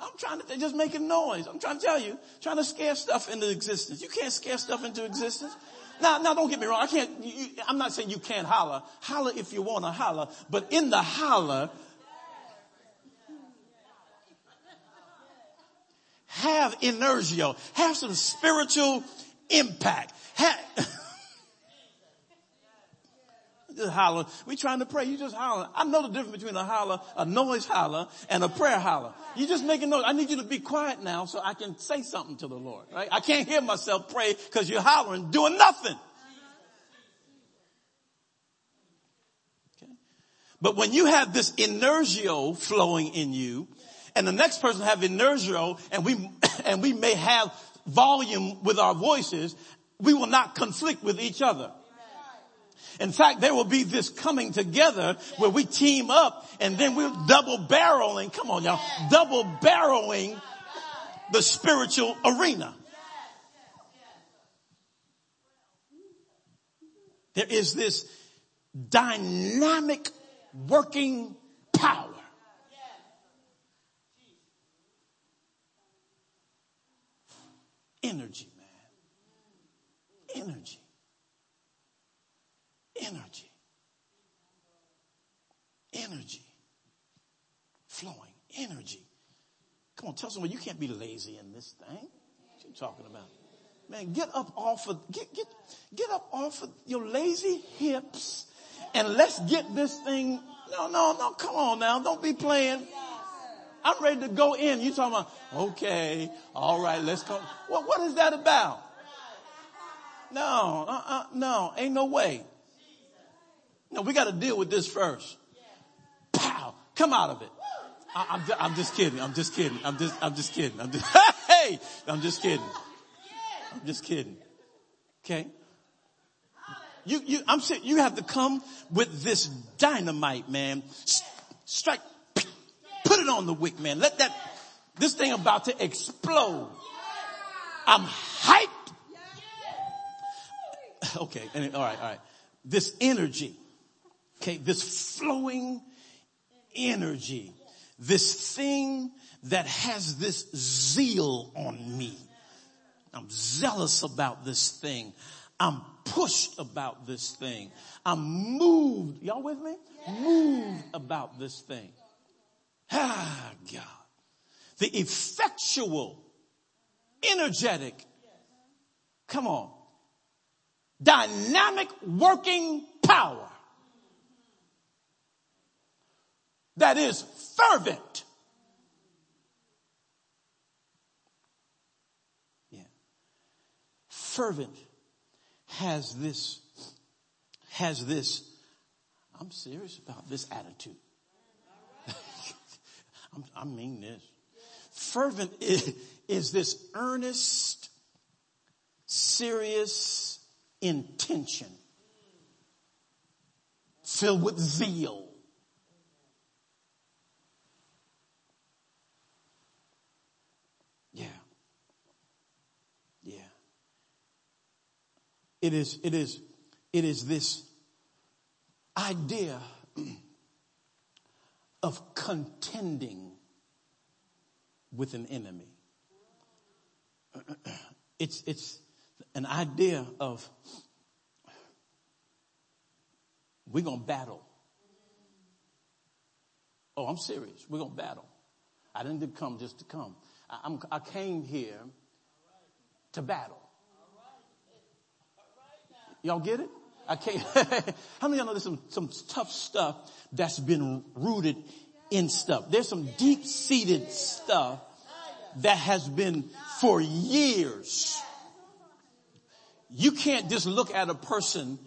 I'm trying to, they're just making noise. I'm trying to tell you, trying to scare stuff into existence. You can't scare stuff into existence. Now, now don't get me wrong. I can't, you, I'm not saying you can't holler. Holler if you want to holler. But in the holler, have inertia, have some spiritual impact. Have, [laughs] just holler. We trying to pray. You just holler. I know the difference between a holler, a noise holler, and a prayer holler. You just making noise. I need you to be quiet now so I can say something to the Lord. Right? I can't hear myself pray because you're hollering, doing nothing. Okay. But when you have this inertia flowing in you, and the next person have inertia, and we [coughs] and we may have volume with our voices, we will not conflict with each other. In fact, there will be this coming together where we team up and then we're double barreling. Come on y'all. Double barreling the spiritual arena. There is this dynamic working power. Energy, man. Energy energy. Energy. Flowing. Energy. Come on, tell someone you can't be lazy in this thing. What you talking about? Man, get up off of, get, get, get up off of your lazy hips and let's get this thing. No, no, no, come on now. Don't be playing. I'm ready to go in. You talking about, okay, all right, let's go. Well, what is that about? No, uh, uh, no, ain't no way. No, we got to deal with this first. Pow. Come out of it. I, am just, I'm just kidding. I'm just kidding. I'm just, I'm just kidding. I'm just, [laughs] hey, I'm just kidding. I'm just kidding. Okay. You, you, I'm saying you have to come with this dynamite, man. Strike, put it on the wick, man. Let that, this thing about to explode. I'm hyped. [laughs] Okay. All right. All right. This energy. Okay. This flowing energy. This thing that has this zeal on me. I'm zealous about this thing. I'm pushed about this thing. I'm moved. Y'all with me? Moved about this thing. Ah, God. The effectual, energetic, come on, dynamic working power that is fervent. Yeah. Fervent has this, has this, I'm serious about this attitude. I mean this. Fervent [laughs] is, is this earnest, serious intention filled with zeal. Yeah. Yeah. It is, it is, it is this idea [clears throat] of contending with an enemy. [clears throat] It's, it's an idea of we're going to battle. Oh, I'm serious. We're going to battle. I didn't come just to come. I, I came here to battle. Y'all get it? I can't. [laughs] How many of y'all know there's some, some tough stuff that's been rooted in stuff? There's some deep seated stuff that has been for years. You can't just look at a person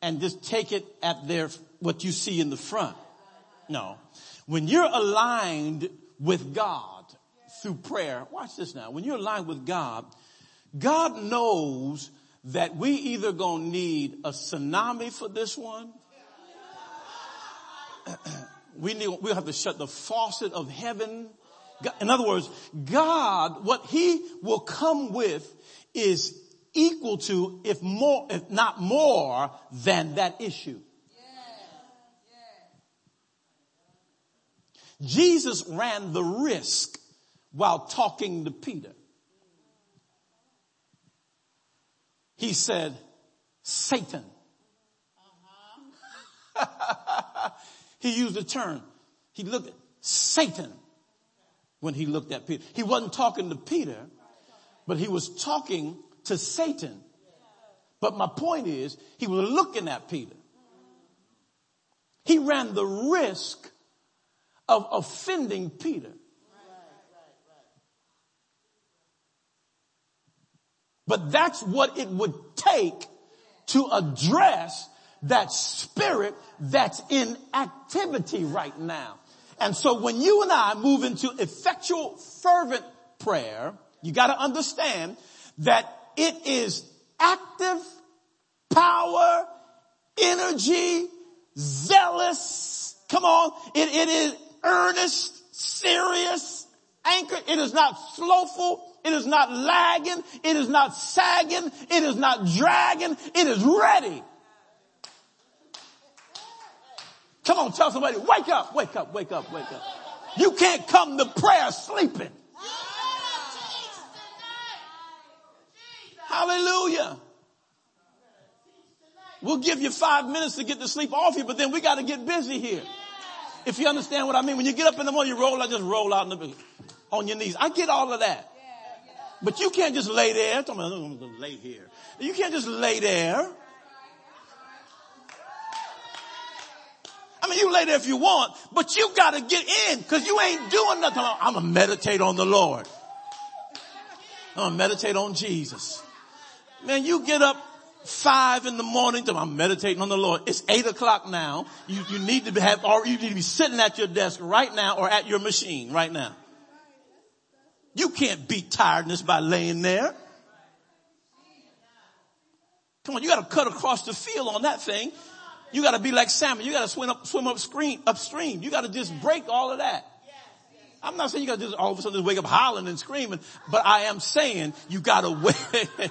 and just take it at their, what you see in the front. No. When you're aligned with God through prayer, watch this now. When you're aligned with God, God knows that we either gonna need a tsunami for this one. [clears throat] we need, we have to shut the faucet of heaven. In other words, God, what he will come with is equal to, if more, if not more than that issue. Jesus ran the risk while talking to Peter. He said, Satan. Uh-huh. [laughs] he used the term. He looked at Satan when he looked at Peter. He wasn't talking to Peter, but he was talking to Satan. But my point is, he was looking at Peter. He ran the risk of offending Peter. But that's what it would take to address that spirit that's in activity right now. And so when you and I move into effectual fervent prayer, you gotta understand that it is active power, energy, zealous. Come on. It, it is earnest, serious, anchored. It is not slowful. It is not lagging. It is not sagging. It is not dragging. It is ready. Come on, tell somebody, wake up, wake up, wake up, wake up. You can't come to prayer sleeping. Hallelujah. We'll give you five minutes to get the sleep off you, but then we got to get busy here. If you understand what I mean, when you get up in the morning, you roll out, just roll out the, on your knees. I get all of that. But you can't just lay there. I'm going to lay here. You can't just lay there. I mean, you lay there if you want, but you got to get in because you ain't doing nothing. I'm going to meditate on the Lord. I'm going to meditate on Jesus. Man, you get up five in the morning I'm meditating on the Lord. It's eight o'clock now. You, you need to have, or you need to be sitting at your desk right now or at your machine right now. You can't beat tiredness by laying there. Come on, you gotta cut across the field on that thing. You gotta be like salmon. You gotta swim up, swim upstream, upstream. You gotta just break all of that. I'm not saying you gotta just all of a sudden just wake up hollering and screaming, but I am saying you gotta [laughs] wait.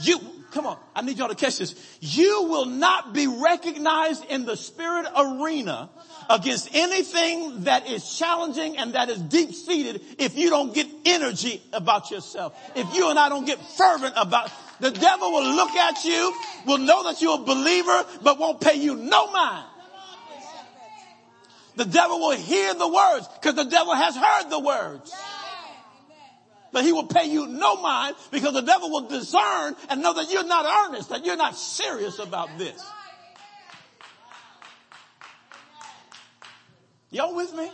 You, come on, I need y'all to catch this. You will not be recognized in the spirit arena against anything that is challenging and that is deep seated if you don't get energy about yourself. If you and I don't get fervent about, the devil will look at you, will know that you're a believer, but won't pay you no mind. The devil will hear the words because the devil has heard the words but he will pay you no mind because the devil will discern and know that you're not earnest, that you're not serious about this. Y'all with me?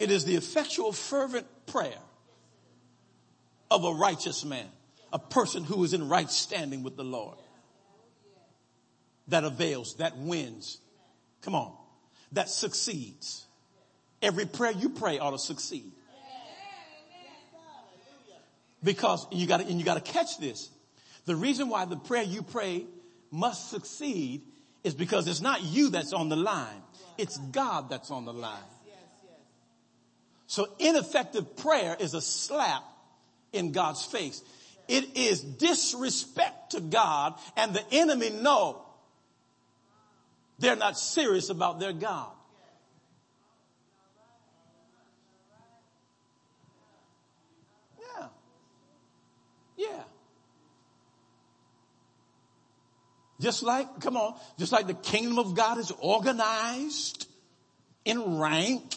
It is the effectual fervent prayer of a righteous man, a person who is in right standing with the Lord that avails, that wins. Come on. That succeeds. Every prayer you pray ought to succeed. Because you gotta, and you gotta catch this. The reason why the prayer you pray must succeed is because it's not you that's on the line. It's God that's on the line. So ineffective prayer is a slap in God's face. It is disrespect to God and the enemy know they're not serious about their God. Yeah. Yeah. Just like, come on, just like the kingdom of God is organized in rank,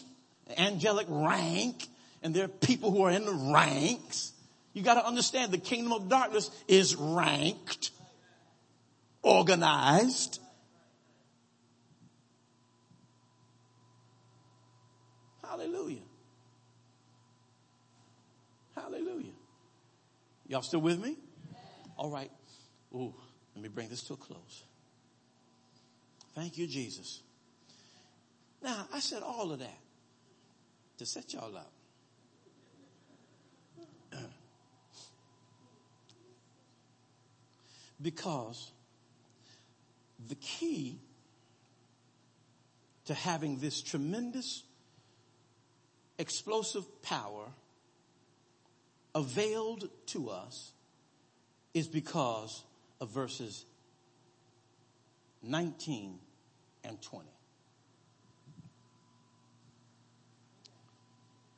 angelic rank, and there are people who are in the ranks. You got to understand the kingdom of darkness is ranked, organized, Hallelujah. Hallelujah. Y'all still with me? All right. Ooh, let me bring this to a close. Thank you, Jesus. Now, I said all of that to set y'all up. [clears throat] because the key to having this tremendous explosive power availed to us is because of verses 19 and 20.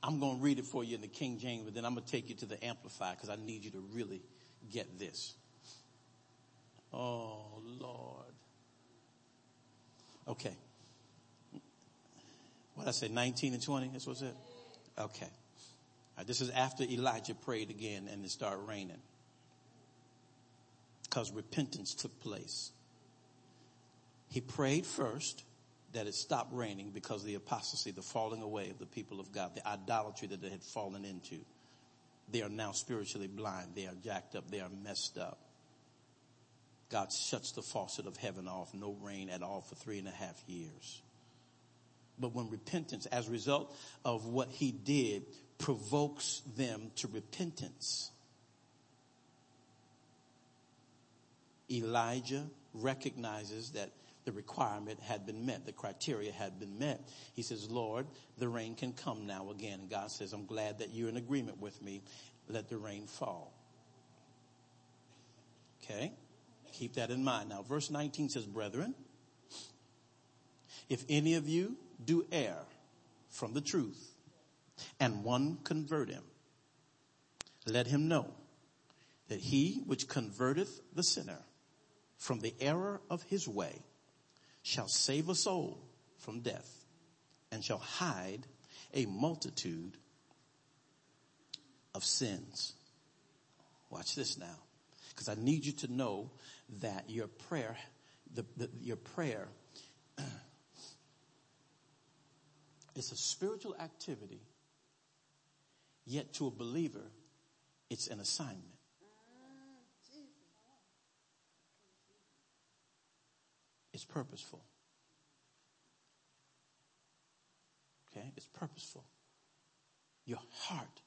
I'm going to read it for you in the King James, but then I'm going to take you to the Amplified because I need you to really get this. Oh, Lord. Okay. What I say, 19 and 20? That's what's it? Okay. Right, this is after Elijah prayed again and it started raining. Because repentance took place. He prayed first that it stopped raining because the apostasy, the falling away of the people of God, the idolatry that they had fallen into. They are now spiritually blind. They are jacked up. They are messed up. God shuts the faucet of heaven off, no rain at all for three and a half years. But when repentance, as a result of what he did, provokes them to repentance, Elijah recognizes that the requirement had been met. The criteria had been met. He says, Lord, the rain can come now again. And God says, I'm glad that you're in agreement with me. Let the rain fall. Okay. Keep that in mind. Now, verse 19 says, brethren, if any of you do err from the truth and one convert him, let him know that he which converteth the sinner from the error of his way shall save a soul from death and shall hide a multitude of sins. Watch this now, because I need you to know that your prayer, the, the, your prayer [clears throat] It's a spiritual activity, yet to a believer, it's an assignment. It's purposeful. Okay? It's purposeful. Your heart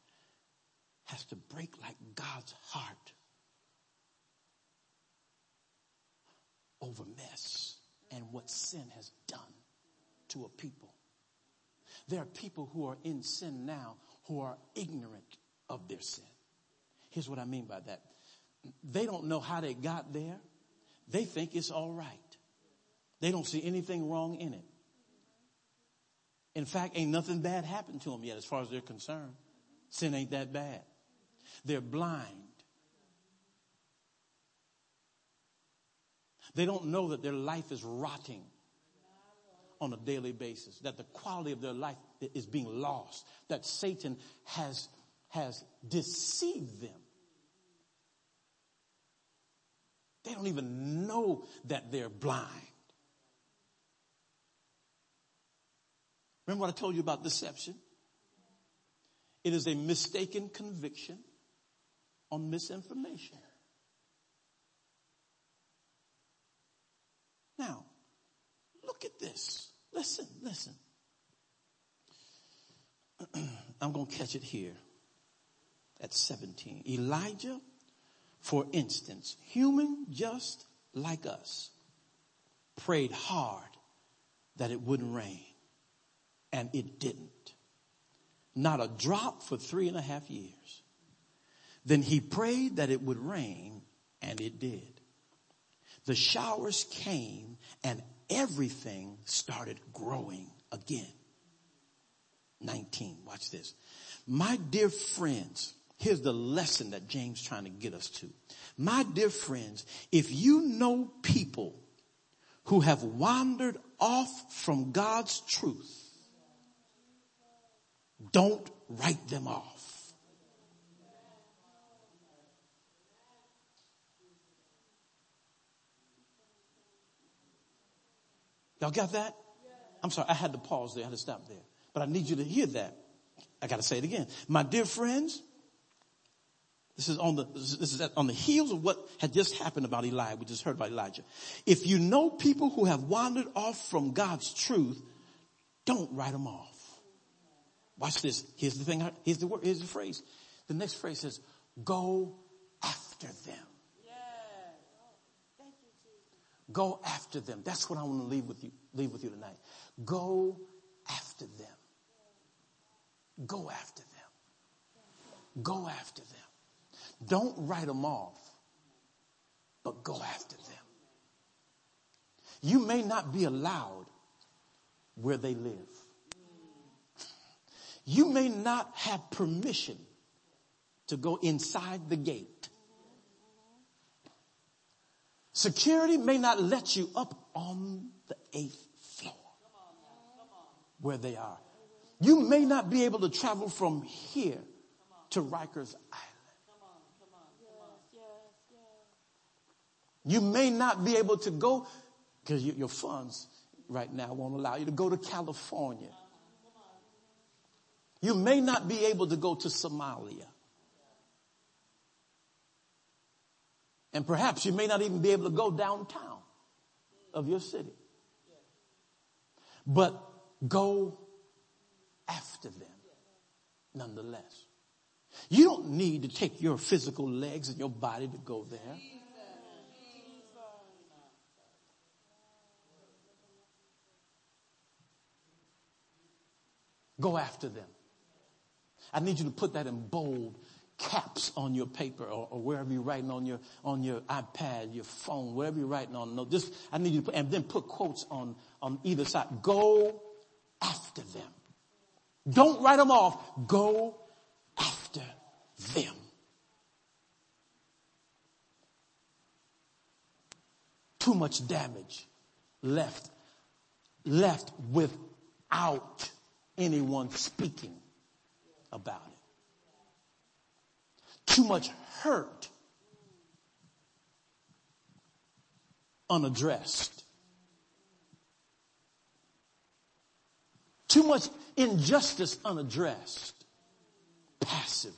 has to break like God's heart over mess and what sin has done to a people. There are people who are in sin now who are ignorant of their sin. Here's what I mean by that. They don't know how they got there. They think it's all right. They don't see anything wrong in it. In fact, ain't nothing bad happened to them yet as far as they're concerned. Sin ain't that bad. They're blind. They don't know that their life is rotting on a daily basis, that the quality of their life is being lost, that Satan has, has deceived them. They don't even know that they're blind. Remember what I told you about deception? It is a mistaken conviction on misinformation. Now, look at this. Listen, listen. [clears throat] I'm going to catch it here at 17. Elijah, for instance, human just like us, prayed hard that it wouldn't rain. And it didn't. Not a drop for three and a half years. Then he prayed that it would rain and it did. The showers came and everything started growing again. 19, watch this. My dear friends, here's the lesson that James trying to get us to. My dear friends, if you know people who have wandered off from God's truth, don't write them off. Y'all got that? I'm sorry, I had to pause there, I had to stop there. But I need you to hear that. I gotta say it again. My dear friends, this is on the, this is on the heels of what had just happened about Elijah. We just heard about Elijah. If you know people who have wandered off from God's truth, don't write them off. Watch this. Here's the thing. Here's the word. Here's the phrase. The next phrase says, go after them. Go after them. That's what I want to leave with you, leave with you tonight. Go after them. Go after them. Go after them. Don't write them off, but go after them. You may not be allowed where they live. You may not have permission to go inside the gate. Security may not let you up on the eighth floor where they are. You may not be able to travel from here to Rikers Island. You may not be able to go because your funds right now won't allow you to go to California. You may not be able to go to Somalia. And perhaps you may not even be able to go downtown of your city. But go after them nonetheless. You don't need to take your physical legs and your body to go there. Go after them. I need you to put that in bold caps on your paper or, or, wherever you're writing on your on your iPad, your phone, wherever you're writing on. No, just I need you to put and then put quotes on on either side. Go after them. Don't write them off. Go after them. Too much damage left left without anyone speaking about it. Too much hurt unaddressed. Too much injustice unaddressed. Passive.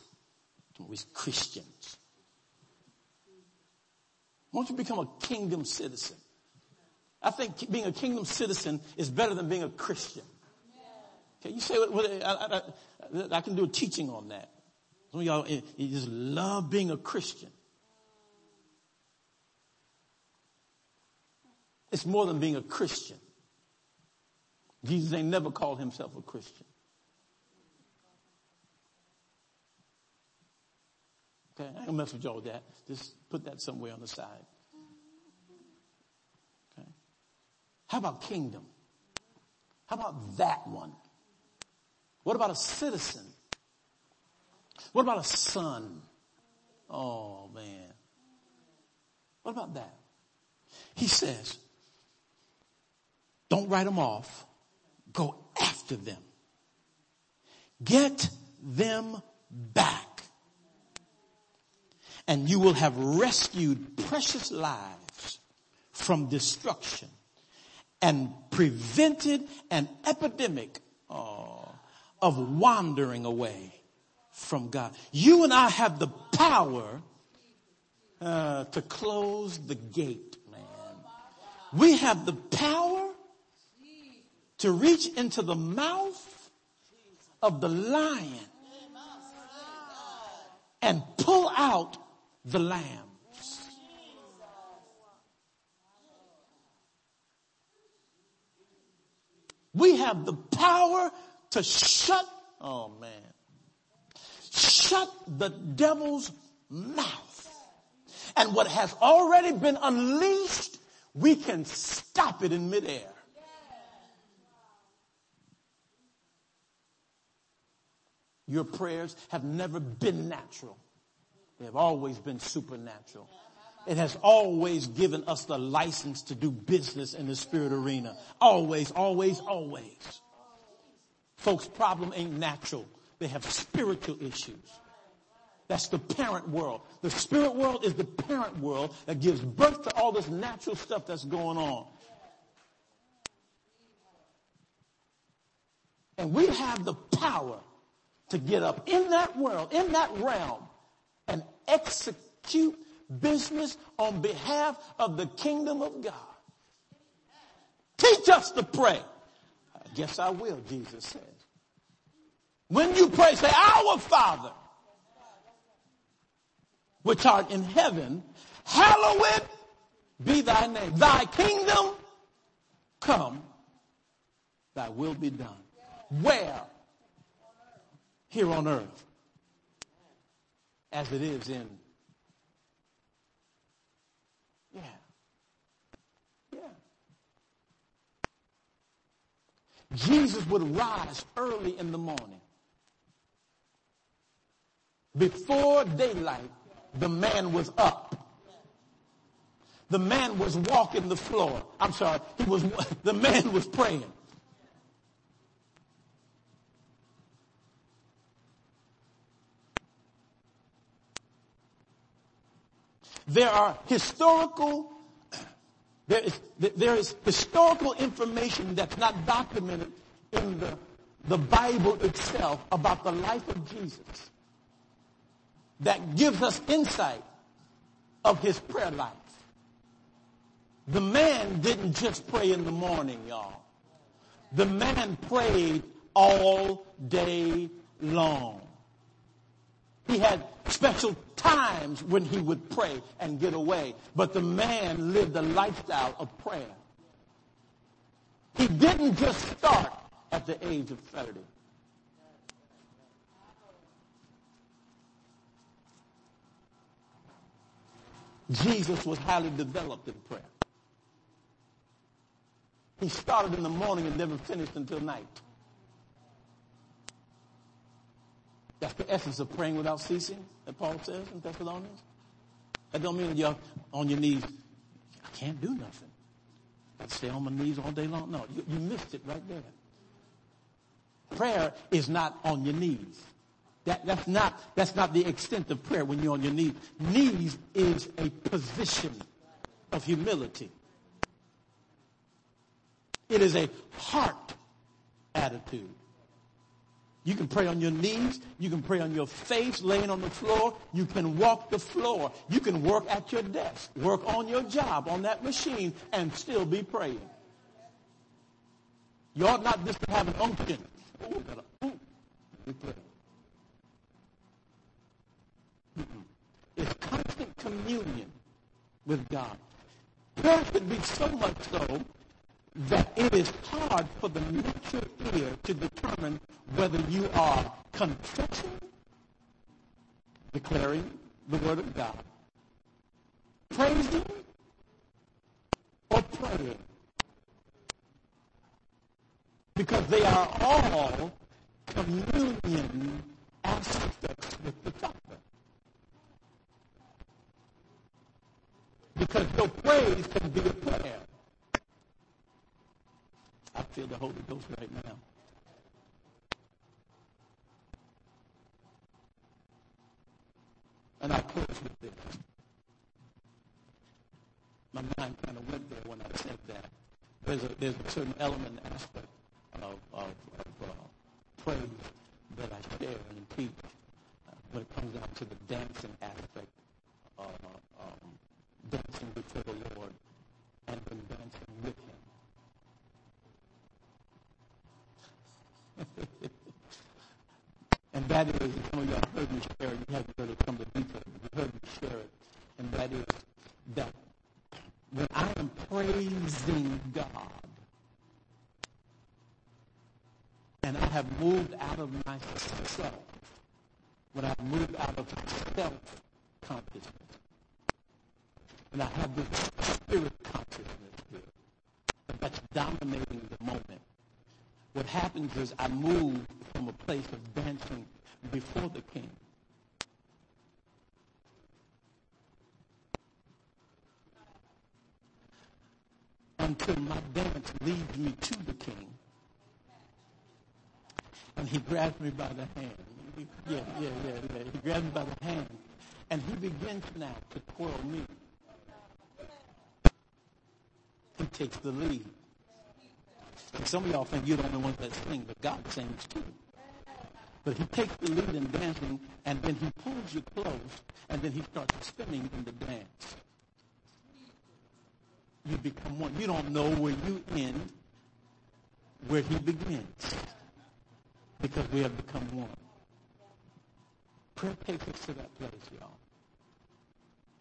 We're Christians. Won't you become a kingdom citizen? I think being a kingdom citizen is better than being a Christian. Okay, you say, well, I, I, I, can do a teaching on that. Some of y'all, you just love being a Christian. It's more than being a Christian. Jesus ain't never called himself a Christian. Okay, I ain't gonna mess with y'all with that. Just put that somewhere on the side. Okay. How about kingdom? How about that one? What about a citizen? What about a son? Oh man. What about that? He says, don't write them off. Go after them. Get them back. And you will have rescued precious lives from destruction and prevented an epidemic oh, of wandering away from God. You and I have the power uh, to close the gate, man. We have the power to reach into the mouth of the lion and pull out the lambs. We have the power to shut, oh man, shut the devil's mouth. And what has already been unleashed, we can stop it in midair. Your prayers have never been natural. They have always been supernatural. It has always given us the license to do business in the spirit arena. Always, always, always. Folks' problem ain't natural. They have spiritual issues. That's the parent world. The spirit world is the parent world that gives birth to all this natural stuff that's going on. And we have the power to get up in that world, in that realm, and execute business on behalf of the kingdom of God. Teach us to pray. I guess I will, Jesus says. When you pray, say, Our Father, which art in heaven, hallowed be thy name. Thy kingdom come, thy will be done. Where? here on earth as it is in. Yeah. Yeah. Jesus would rise early in the morning. Before daylight, the man was up. The man was walking the floor. I'm sorry, he was, [laughs] the man was praying. There are historical, [clears throat] there is, there is historical information that's not documented in the, the Bible itself about the life of Jesus that gives us insight of his prayer life. The man didn't just pray in the morning, y'all. The man prayed all day long. He had special times when he would pray and get away. But the man lived a lifestyle of prayer. He didn't just start at the age of 30. Jesus was highly developed in prayer. He started in the morning and never finished until night. That's the essence of praying without ceasing, that Paul says in Thessalonians. That don't mean you're on your knees. I can't do nothing. I stay on my knees all day long. No, you, you missed it right there. Prayer is not on your knees. That, that's, not, that's not the extent of prayer when you're on your knees. Knees is a position of humility. It is a heart attitude. You can pray on your knees. You can pray on your face, laying on the floor. You can walk the floor. You can work at your desk, work on your job, on that machine, and still be praying. You ought not just to have an unction. Ooh, ooh, It's constant communion with God. Prayer could be so much so that it is hard for the natural ear to determine whether you are confessing, declaring the word of God, praising, or praying. Because they are all communion aspects with the Father. Because your praise can be a prayer. I feel the Holy Ghost right now. And I close with this. My mind kind of went there when I said that. There's a, there's a certain element aspect of, of, of uh, praise that I share and teach uh, when it comes down to the dancing aspect, uh, um, dancing before the Lord and when dancing with Him. [laughs] and that is, some of y'all heard me share it, you haven't heard it come to detail, you heard me share it, and that is that when I am praising God, and I have moved out of myself, when I've moved out of self-consciousness, and I have this spirit consciousness here, that's dominating the moment, what happens is I move from a place of dancing before the king until my dance leads me to the king. And he grabs me by the hand. Yeah, yeah, yeah, yeah. He grabs me by the hand. And he begins now to twirl me. He takes the lead. And some of y'all think you're the only ones that sing, but God sings too. But he takes the lead in dancing, and then he pulls you close, and then he starts spinning in the dance. You become one. You don't know where you end, where he begins, because we have become one. Prayer takes us to that place, y'all,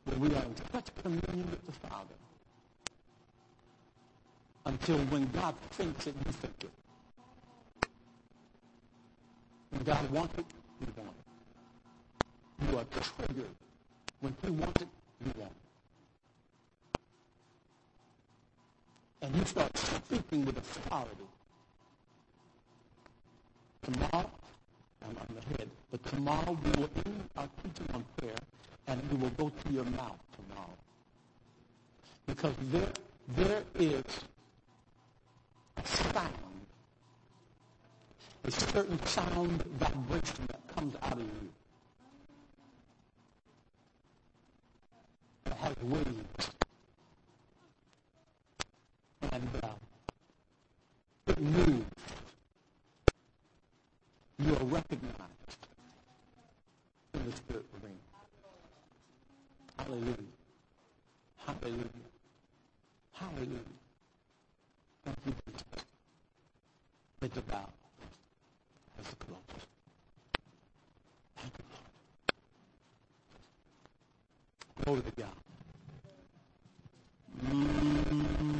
where we are in such communion with the Father until when God thinks it, you think it. When God wants it, you want it. You are triggered. When He wants it, you want it. And you start speaking with authority. Tomorrow, I'm on the head, but tomorrow we will end our teaching on prayer and we will go to your mouth tomorrow. Because there, there is sound, a certain sound vibration that comes out of you that has waves. And uh, it moves. You are recognized in the spirit realm. Hallelujah. Hallelujah. Hallelujah. It's about the vow as close. Thank you, Lord. Glory to God. Mm-hmm.